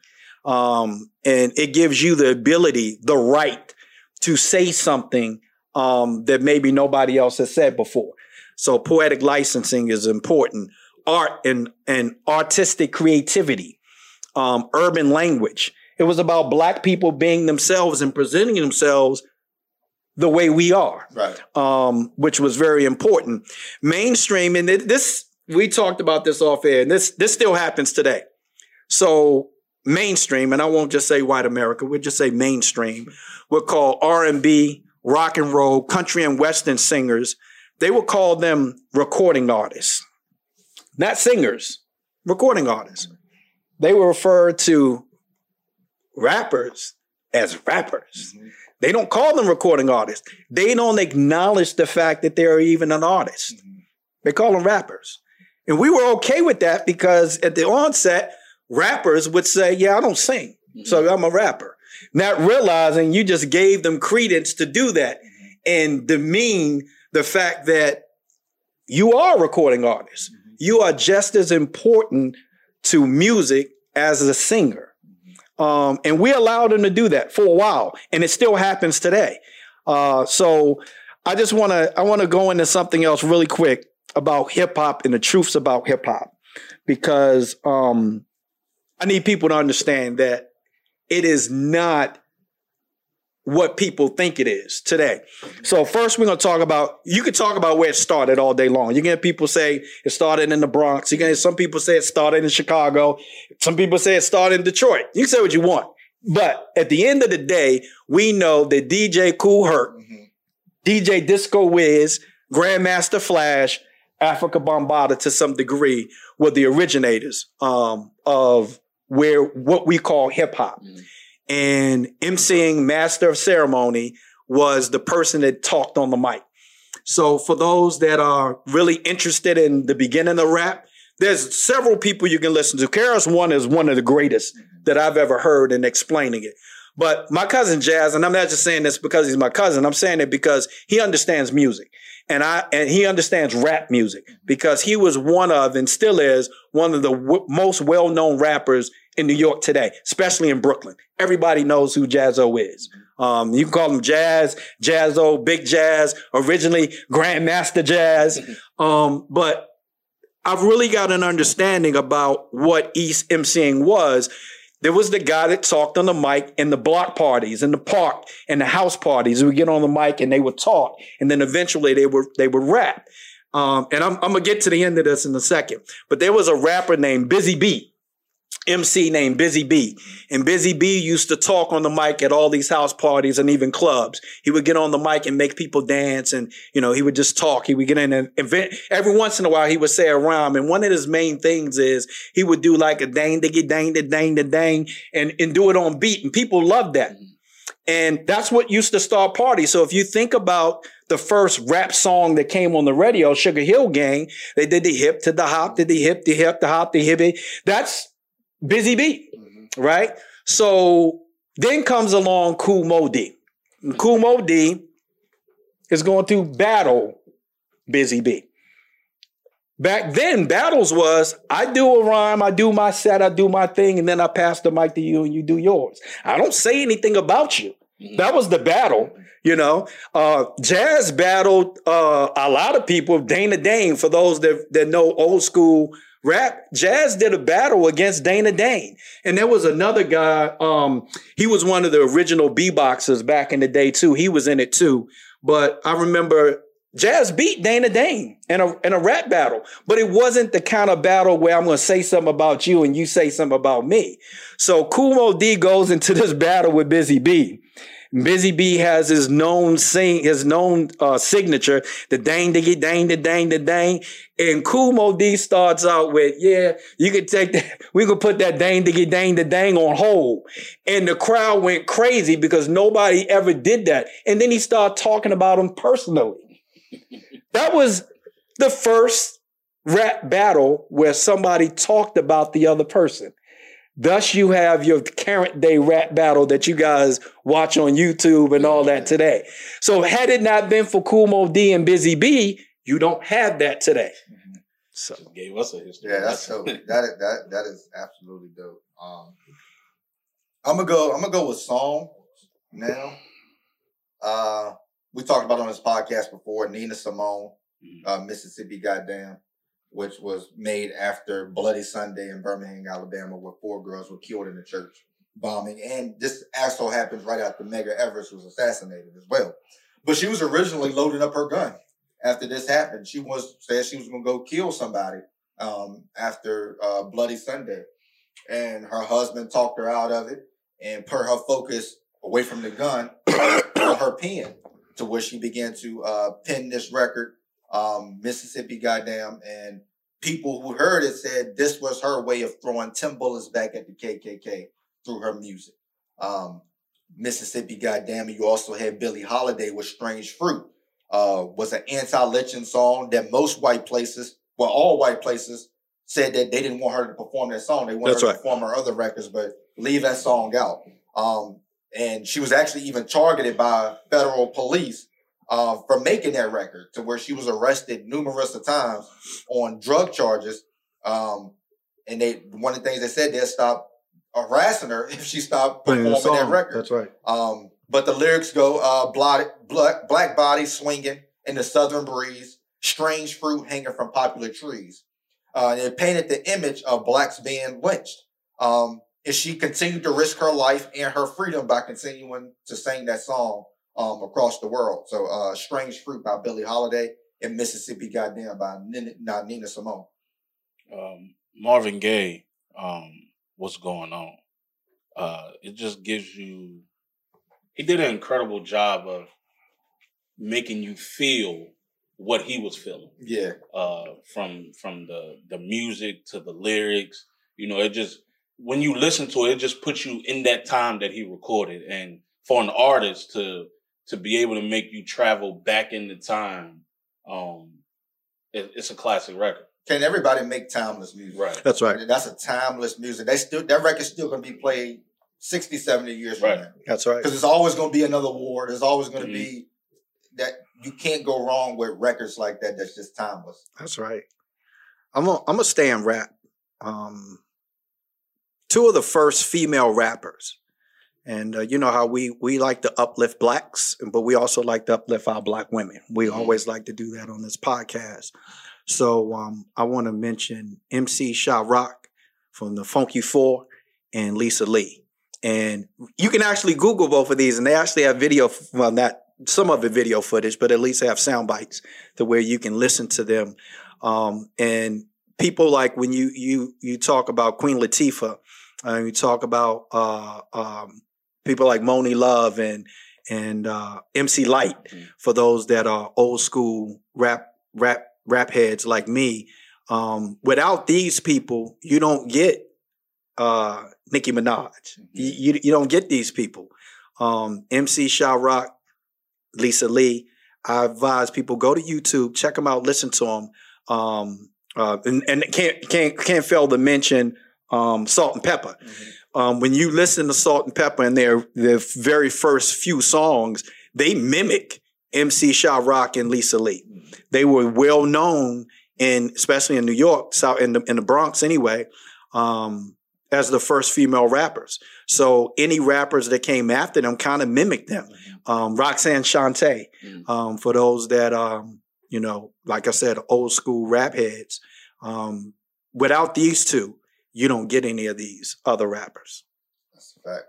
Um, and it gives you the ability, the right to say something um, that maybe nobody else has said before. So poetic licensing is important. Art and, and artistic creativity, um, urban language. It was about black people being themselves and presenting themselves the way we are, right? Um, which was very important. Mainstream, and this we talked about this off air, and this this still happens today. So mainstream, and I won't just say white America, we'll just say mainstream. We'll call R and B, rock and roll, country and western singers. They would call them recording artists, not singers, recording artists. They will refer to rappers as rappers. Mm-hmm. They don't call them recording artists. They don't acknowledge the fact that they're even an artist. Mm-hmm. They call them rappers. And we were okay with that because at the onset, rappers would say, Yeah, I don't sing. Mm-hmm. So I'm a rapper. Not realizing you just gave them credence to do that mm-hmm. and demean the fact that you are a recording artist. Mm-hmm. You are just as important to music as a singer. Um, and we allowed them to do that for a while, and it still happens today. Uh, so I just want to I want to go into something else really quick about hip hop and the truths about hip hop, because um, I need people to understand that it is not what people think it is today. So first we're gonna talk about you could talk about where it started all day long. You get people say it started in the Bronx. You get some people say it started in Chicago. Some people say it started in Detroit. You can say what you want. But at the end of the day, we know that DJ Kool Herc, Mhm. DJ Disco Wiz, Grandmaster Flash, Afrika Bambaataa to some degree were the originators um, of where what we call hip hop. Mhm. And emceeing master of ceremony was the person that talked on the mic. So for those that are really interested in the beginning of rap, there's several people you can listen to. KRS-One is one of the greatest that I've ever heard in explaining it. But my cousin Jazz, and I'm not just saying this because he's my cousin. I'm saying it because he understands music, and I and he understands rap music because he was one of and still is one of the w- most well-known rappers in New York today, especially in Brooklyn. Everybody knows who Jazzo is. Um, you can call him Jazz, Jazzo, Big Jazz, originally Grandmaster Jazz. Um, but I've really got an understanding about what East MCing was. There was the guy that talked on the mic in the block parties, in the park, and the house parties. We get on the mic and they would talk, and then eventually they would they would rap. Um, and I'm, I'm gonna get to the end of this in a second. But there was a rapper named Busy Bee, MC named Busy Bee, and Busy Bee used to talk on the mic at all these house parties and even clubs. He would get on the mic and make people dance, and you know he would just talk. He would get in and invent. Every once in a while, he would say a rhyme, and one of his main things is he would do like a dang diggy dang da dang da dang, and and do it on beat, and people loved that. And that's what used to start parties. So if you think about the first rap song that came on the radio, Sugar Hill Gang, they did the hip to the hop, did the hip, the hip, the hop, the hippie. That's Busy Bee, Mhm. right? So then comes along Kool Moe Dee. And Kool Moe Dee is going to battle Busy Bee. Back then, battles was I do a rhyme, I do my set, I do my thing, and then I pass the mic to you and you do yours. I don't say anything about you. That was the battle, you know. Uh, Jazz battled uh, a lot of people. Dana Dane, for those that, that know old school rap, Jazz did a battle against Dana Dane. And there was another guy, um, he was one of the original b-boxers back in the day too. He was in it too. But I remember Jazz beat Dana Dane in a in a rap battle, but it wasn't the kind of battle where I'm going to say something about you and you say something about me. So Kool Moe Dee goes into this battle with Busy Bee. Busy Bee has his known sing, his known uh, signature, the dang diggy dang the dang the dang. And Kool Moe Dee starts out with, yeah, you could take that, we could put that dang diggy dang the dang on hold. And the crowd went crazy because nobody ever did that. And then he started talking about him personally. That was the first rap battle where somebody talked about the other person. Thus, you have your current day rap battle that you guys watch on YouTube and all that today. So, had it not been for Kool Moe Dee and Busy Bee, you don't have that today. So, Just gave us a history. Yeah, that's lesson. dope. That is, that that is absolutely dope. Um, I'm gonna go. I'm gonna go with song now. Uh, we talked about on this podcast before. Nina Simone, Mhm. uh, Mississippi, goddamn, which was made after Bloody Sunday in Birmingham, Alabama, where four girls were killed in a church bombing, and this also happens right after Medgar Evers was assassinated as well. But she was originally loading up her gun after this happened. She was said she was gonna go kill somebody um, after uh, Bloody Sunday, and her husband talked her out of it and put her focus away from the gun her pen, to where she began to uh, pen this record, um, Mississippi, goddamn, and people who heard it said this was her way of throwing ten bullets back at the KKK through her music. Um, Mississippi, goddamn, you also had Billie Holiday with Strange Fruit uh, was an anti-lynching song that most white places, well, all white places, said that they didn't want her to perform that song. They wanted That's her right. to perform her other records, but leave that song out. Um, and she was actually even targeted by federal police uh, for making that record, to where she was arrested numerous of times on drug charges. Um, and they one of the things they said they stop harassing her if she stopped performing that record. That's right. Um, but the lyrics go uh, black, black, black body swinging in the southern breeze, strange fruit hanging from popular trees. Uh, and it painted the image of blacks being lynched. Um, and she continued to risk her life and her freedom by continuing to sing that song um, across the world. So, uh, "Strange Fruit" by Billie Holiday and "Mississippi Goddamn" by Nina, not Nina Simone. Um, Marvin Gaye, um, what's going on? Uh, it just gives you. He did an incredible job of making you feel what he was feeling. Yeah, uh, from from the the music to the lyrics. You know, it just when you listen to it, it just puts you in that time that he recorded. And for an artist to to be able to make you travel back in the time, um, it, it's a classic record. Can everybody make timeless music? Right. That's right. That's a timeless music. They still that record's still gonna be played 60, 70 years Right. from now. That's right. Because there's always gonna be another war. There's always gonna Mhm. be that you can't go wrong with records like that. That's just timeless. That's right. I'm gonna I'm gonna stay in rap. Um, two of the first female rappers, and uh, you know how we we like to uplift blacks, but we also like to uplift our black women. We Mhm. always like to do that on this podcast. So um, I want to mention MC Sha Rock from the Funky Four and Lisa Lee. And you can actually Google both of these, and they actually have video. Well, not some of the video footage, but at least they have sound bites to where you can listen to them. Um, and people like when you you you talk about Queen Latifah, uh, you talk about uh, um, people like Monie Love and and uh, MC Lyte. Mhm. For those that are old school rap rap rap heads like me, um, without these people, you don't get uh, Nicki Minaj. You, you you don't get these people. Um, MC Sha Rock, Lisa Lee. I advise people go to YouTube, check them out, listen to them. Um, uh, and, and can't can't can't fail to mention um, Salt-N-Pepa. Um, when you listen to Salt-N-Pepa and their their very first few songs, they mimic MC Sha Rock and Lisa Lee. They were well known in, especially in New York, South in the in the Bronx anyway, um, as the first female rappers. So any rappers that came after them kind of mimicked them. Um, Roxanne Shante, um, for those that um, you know, like I said, old school rap heads. Um, without these two, you don't get any of these other rappers. That's a fact.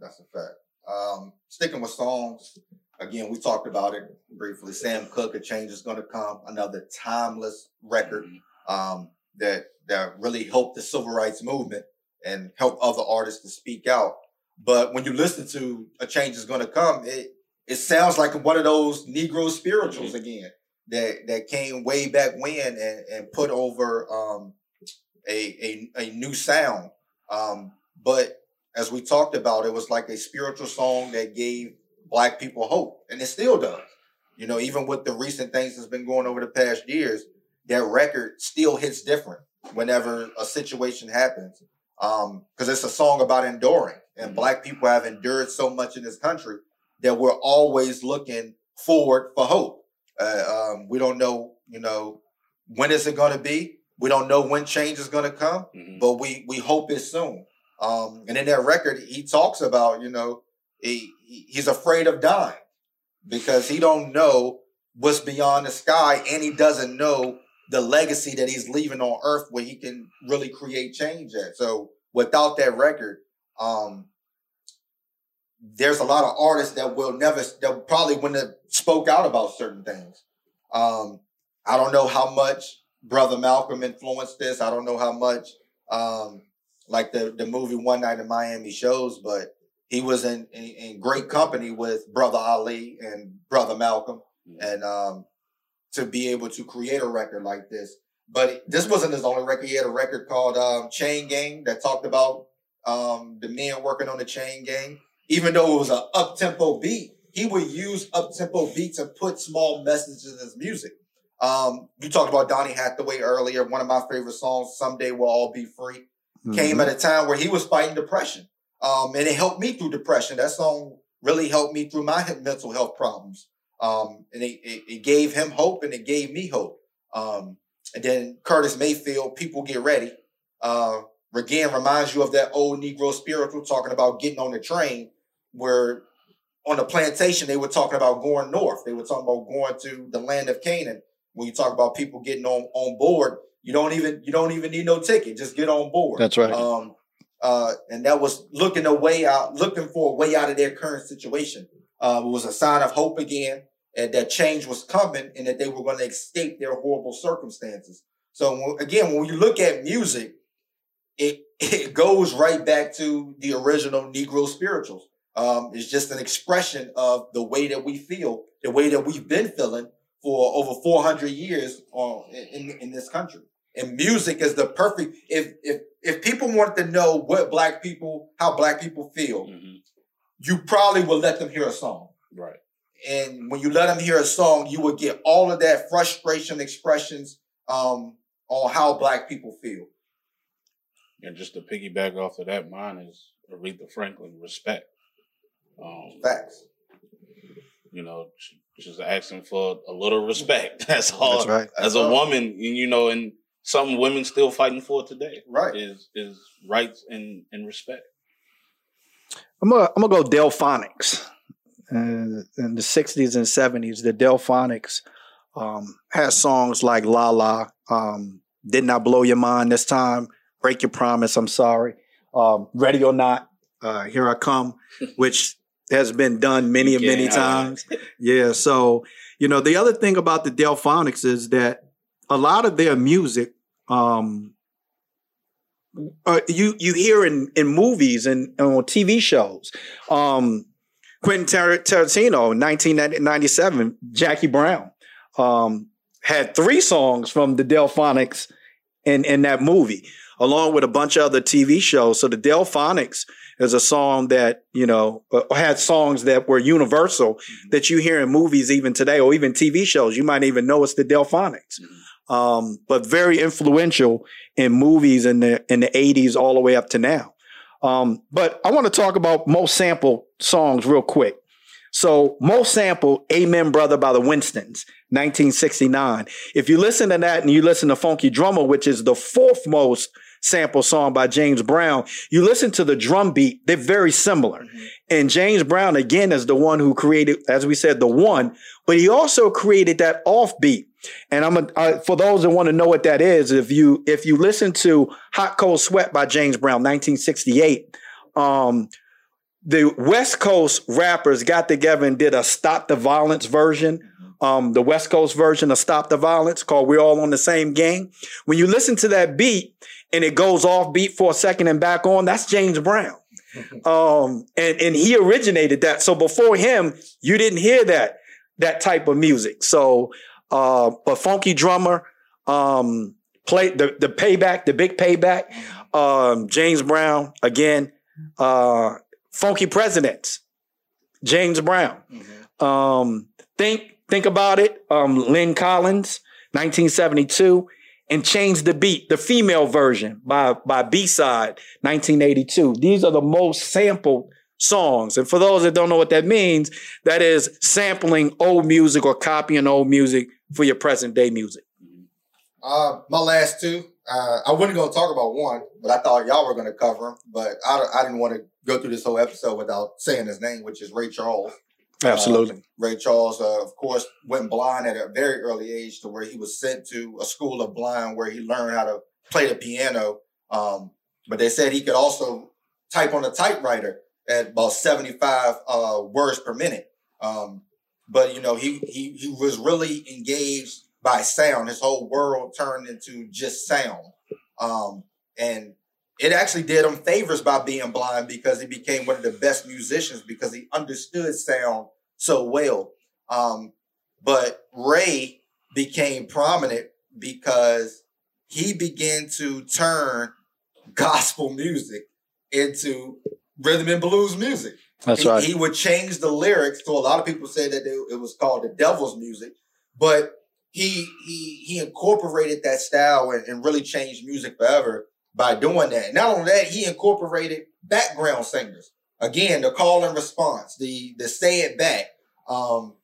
That's a fact. Um, sticking with songs, again, we talked about it briefly. Sam Cooke, A Change is Gonna Come, another timeless record Mhm. um, that that really helped the civil rights movement and help other artists to speak out. But when you listen to A Change is Gonna Come, it it sounds like one of those Negro spirituals again that that came way back when and, and put over um, a, a a new sound. Um, but as we talked about, it was like a spiritual song that gave black people hope, and it still does. You know, even with the recent things that's been going over the past years, that record still hits different whenever a situation happens. Um, because it's a song about enduring, and Mhm. black people have endured so much in this country that we're always looking forward for hope. Uh, um, we don't know, you know, when is it going to be? We don't know when change is going to come Mhm. but we we hope it's soon. Um, and in that record, he talks about you know he, he- he's afraid of dying because he don't know what's beyond the sky, and he doesn't know the legacy that he's leaving on Earth where he can really create change at. So without that record, um, there's a lot of artists that will never that probably wouldn't have spoke out about certain things. Um, I don't know how much Brother Malcolm influenced this. I don't know how much um, like the the movie One Night in Miami shows, but he was in, in in great company with Brother Ali and Brother Malcolm, and um, to be able to create a record like this. But this wasn't his only record. He had a record called um, Chain Gang that talked about um, the men working on the chain gang. Even though it was an up tempo beat, he would use up tempo beat to put small messages in his music. Um, you talked about Donny Hathaway earlier. One of my favorite songs, "Someday We'll All Be Free." came Mhm. at a time where he was fighting depression. Um, and it helped me through depression. That song really helped me through my mental health problems. Um, and it, it, it gave him hope and it gave me hope. Um, and then Curtis Mayfield, People Get Ready, uh, again reminds you of that old Negro spiritual talking about getting on the train where on the plantation they were talking about going north. They were talking about going to the land of Canaan. When you talk about people getting on, on board, you don't even you don't even need no ticket. Just get on board. That's right. Um, uh, and that was looking a way out, looking for a way out of their current situation. Uh, it was a sign of hope again, and that change was coming, and that they were going to escape their horrible circumstances. So again, when you look at music, it it goes right back to the original Negro spirituals. Um, it's just an expression of the way that we feel, the way that we've been feeling for over 400 years uh, in, in this country. And music is the perfect, if, if, if people want to know what black people, how black people feel, mm-hmm. you probably will let them hear a song. Right. And when you let them hear a song, you will get all of that frustration expressions um, on how black people feel. And just to piggyback off of that, mine is Aretha Franklin, respect. Um, Facts. You know, just asking for a little respect. That's all. That's right. As a woman, you know, and some women still fighting for today. Right. Is is rights and, and respect. I'm gonna I'm gonna go Delfonics. Uh, in the 60s and 70s, the Delfonics um, had songs like La La, um, Did Not Blow Your Mind This Time, Break Your Promise, I'm Sorry, um, Ready or Not, uh, Here I Come, which has been done many and many times. yeah. So, you know, the other thing about the Delfonics is that a lot of their music, um, uh, you you hear in in movies and, and on TV shows. Um, Quentin Tar- Tarantino, 1997, Jackie Brown um, had three songs from the Delfonics in in that movie, along with a bunch of other TV shows. So the Delfonics is a song that you know uh, had songs that were universal mm-hmm. that you hear in movies even today or even TV shows. You might even know it's the Delfonics, mm-hmm. um, but very influential in movies in the in the '80s all the way up to now. Um, but I want to talk about most sample songs real quick. So most sample Amen Brother by the Winstons, 1969. If you listen to that and you listen to Funky Drummer, which is the fourth most sample song by James Brown, you listen to the drum beat, they're very similar. Mm-hmm. And James Brown, again, is the one who created, as we said, the one, but he also created that offbeat. And I'm a, I, for those that want to know what that is, if you if you listen to Hot Cold Sweat by James Brown, 1968, um, the West Coast rappers got together and did a Stop the Violence version um, the West Coast version of Stop the Violence called We're All on the Same Gang. When you listen to that beat and it goes off beat for a second and back on, that's James Brown. Um, and, and he originated that. So before him, you didn't hear that, that type of music. So, uh, a funky drummer, um, play the, the payback, the big payback, um, James Brown again, uh, funky presidents, James Brown. Mm-hmm. Um, think Think about it. Um, Lyn Collins, 1972, and Change the Beat, the female version by, by Beside, 1982. These are the most sampled songs. And for those that don't know what that means, that is sampling old music or copying old music for your present day music. Uh, my last two, uh, I wasn't going to talk about one, but I thought y'all were going to cover him. But I, I didn't want to go through this whole episode without saying his name, which is Ray Charles. Absolutely. Uh, Ray Charles, uh, of course, went blind at a very early age to where he was sent to a school of blind where he learned how to play the piano. Um, but they said he could also type on a typewriter at about 75 uh, words per minute. Um, but you know, he, he he was really engaged by sound. His whole world turned into just sound. Um, and it actually did him favors by being blind because he became one of the best musicians because he understood sound so well. Um, but Ray became prominent because he began to turn gospel music into rhythm and blues music. That's he, right. He would change the lyrics. So a lot of people say that it, it was called the devil's music, but he he he incorporated that style and, and really changed music forever by doing that. Not only that, he incorporated background singers. Again, the call and response, the the say it back. Um,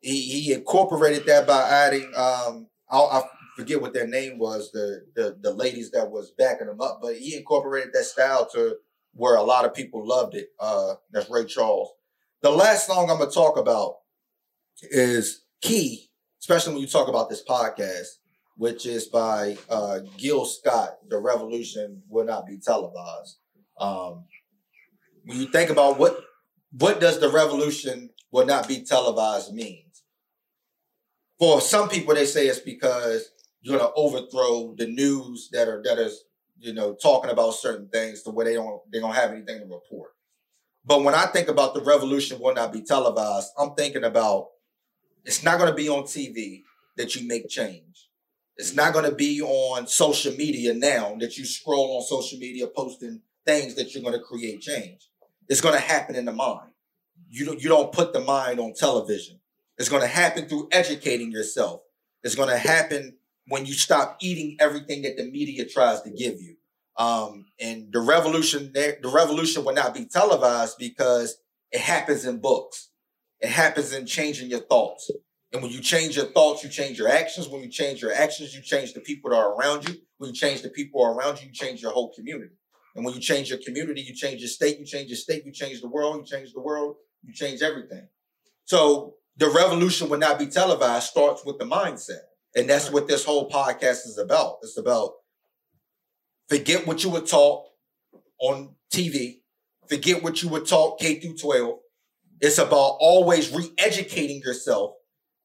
he he incorporated that by adding um, I, I forget what their name was, the, the the ladies that was backing him up, but he incorporated that style to where a lot of people loved it. Uh, that's Ray Charles. The last song I'm gonna talk about is key, especially when you talk about this podcast which is by uh, Gil Scott. The revolution will not be televised. Um, when you think about what what does the revolution will not be televised means? For some people, they say it's because you're going to overthrow the news that are that is you know talking about certain things to where they don't they don't have anything to report. But when I think about the revolution will not be televised, I'm thinking about it's not going to be on TV that you make change. It's not going to be on social media now that you scroll on social media posting things that you're going to create change. It's going to happen in the mind. You don't, you don't put the mind on television. It's going to happen through educating yourself. It's going to happen when you stop eating everything that the media tries to give you. Um, and the revolution, the revolution will not be televised because it happens in books. It happens in changing your thoughts. And when you change your thoughts, you change your actions. When you change your actions, you change the people that are around you. When you change the people around you, you change your whole community. And when you change your community, you change your state, you change your state, you change the world, you change the world, you change everything. So the revolution will not be televised starts with the mindset. And that's what this whole podcast is about. It's about forget what you were taught on TV, forget what you were taught K through 12. It's about always re-educating yourself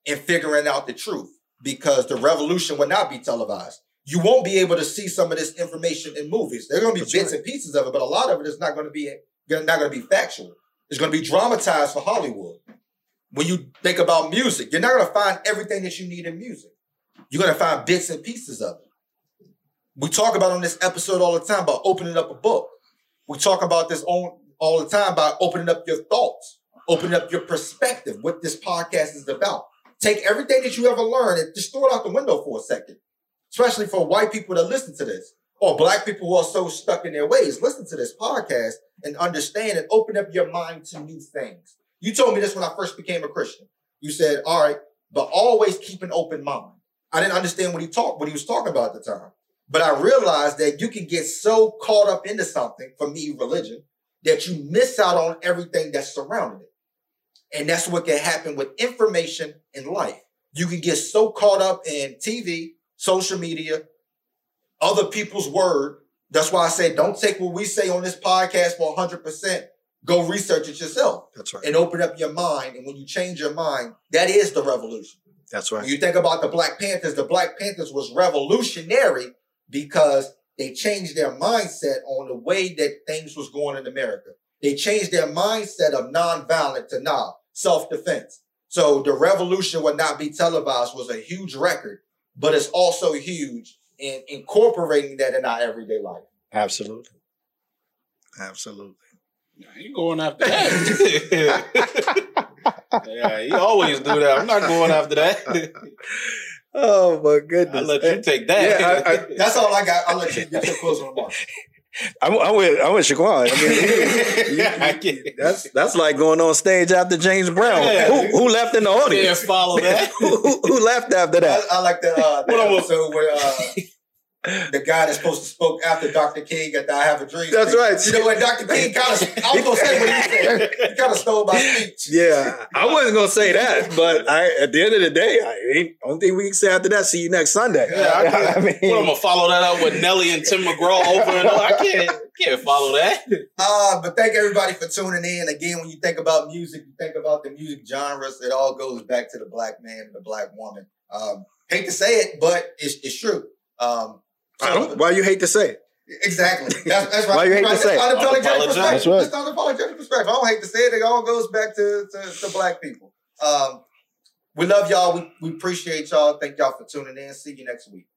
and figuring out the truth because the revolution will not be televised. You won't be able to see some of this information in movies. There are going to be That's bits right. and pieces of it, but a lot of it is not going to be not going to be factual. It's going to be dramatized for Hollywood. When you think about music, you're not going to find everything that you need in music. You're going to find bits and pieces of it. We talk about on this episode all the time about opening up a book. We talk about this on, all the time about opening up your thoughts, opening up your perspective, what this podcast is about. Take everything that you ever learned and just throw it out the window for a second. Especially for white people that listen to this or black people who are so stuck in their ways. Listen to this podcast and understand and open up your mind to new things. You told me this when I first became a Christian. You said, all right, but always keep an open mind. I didn't understand what he talked, what he was talking about at the time. But I realized that you can get so caught up into something, for me, religion, that you miss out on everything that's surrounding it. And that's what can happen with information in life. You can get so caught up in TV, social media, other people's word. That's why I say don't take what we say on this podcast for 100%. Go research it yourself. That's right. And open up your mind. And when you change your mind, that is the revolution. That's right. When you think about the Black Panthers, the Black Panthers was revolutionary because they changed their mindset on the way that things was going in America. They changed their mindset of nonviolent to now self-defense. So the revolution would not be televised was a huge record, but it's also huge in incorporating that in our everyday life. Absolutely. Absolutely. You going after that? yeah, you always do that. I'm not going after that. oh my goodness! I'll let you take that. Yeah, I, I, that's all I got. I'll let you get your closing remarks. I'm, I'm with I'm with Shaquan. I mean, yeah, I get that's that's like going on stage after James Brown. Yeah. Who, who left in the audience? Yeah, follow that. who, who, left after that? I, I like that. Uh, that episode where uh, the guy that's supposed to spoke after Dr. King at the I Have a Dream. That's speech. right. You know what Dr. King kind of I was gonna say what he said. He kind of stole my speech. Yeah, I wasn't gonna say that, but I at the end of the day, I ain't only thing we can say after that. See you next Sunday. Yeah, I, I mean, what, I'm gonna follow that up with Nelly and Tim McGraw over and over. I can't can't follow that. Uh, but thank everybody for tuning in. Again, when you think about music, you think about the music genres. It all goes back to the black man and the black woman. Um, hate to say it, but it's, it's true. Um, I don't. Why you hate to say it? Exactly. That's, that's right. Why you hate right. to say it? Unapologetic perspective. That's right. Just unapologetic perspective. I don't hate to say it. It all goes back to, to, to black people. Um, we love y'all. We, we appreciate y'all. Thank y'all for tuning in. See you next week.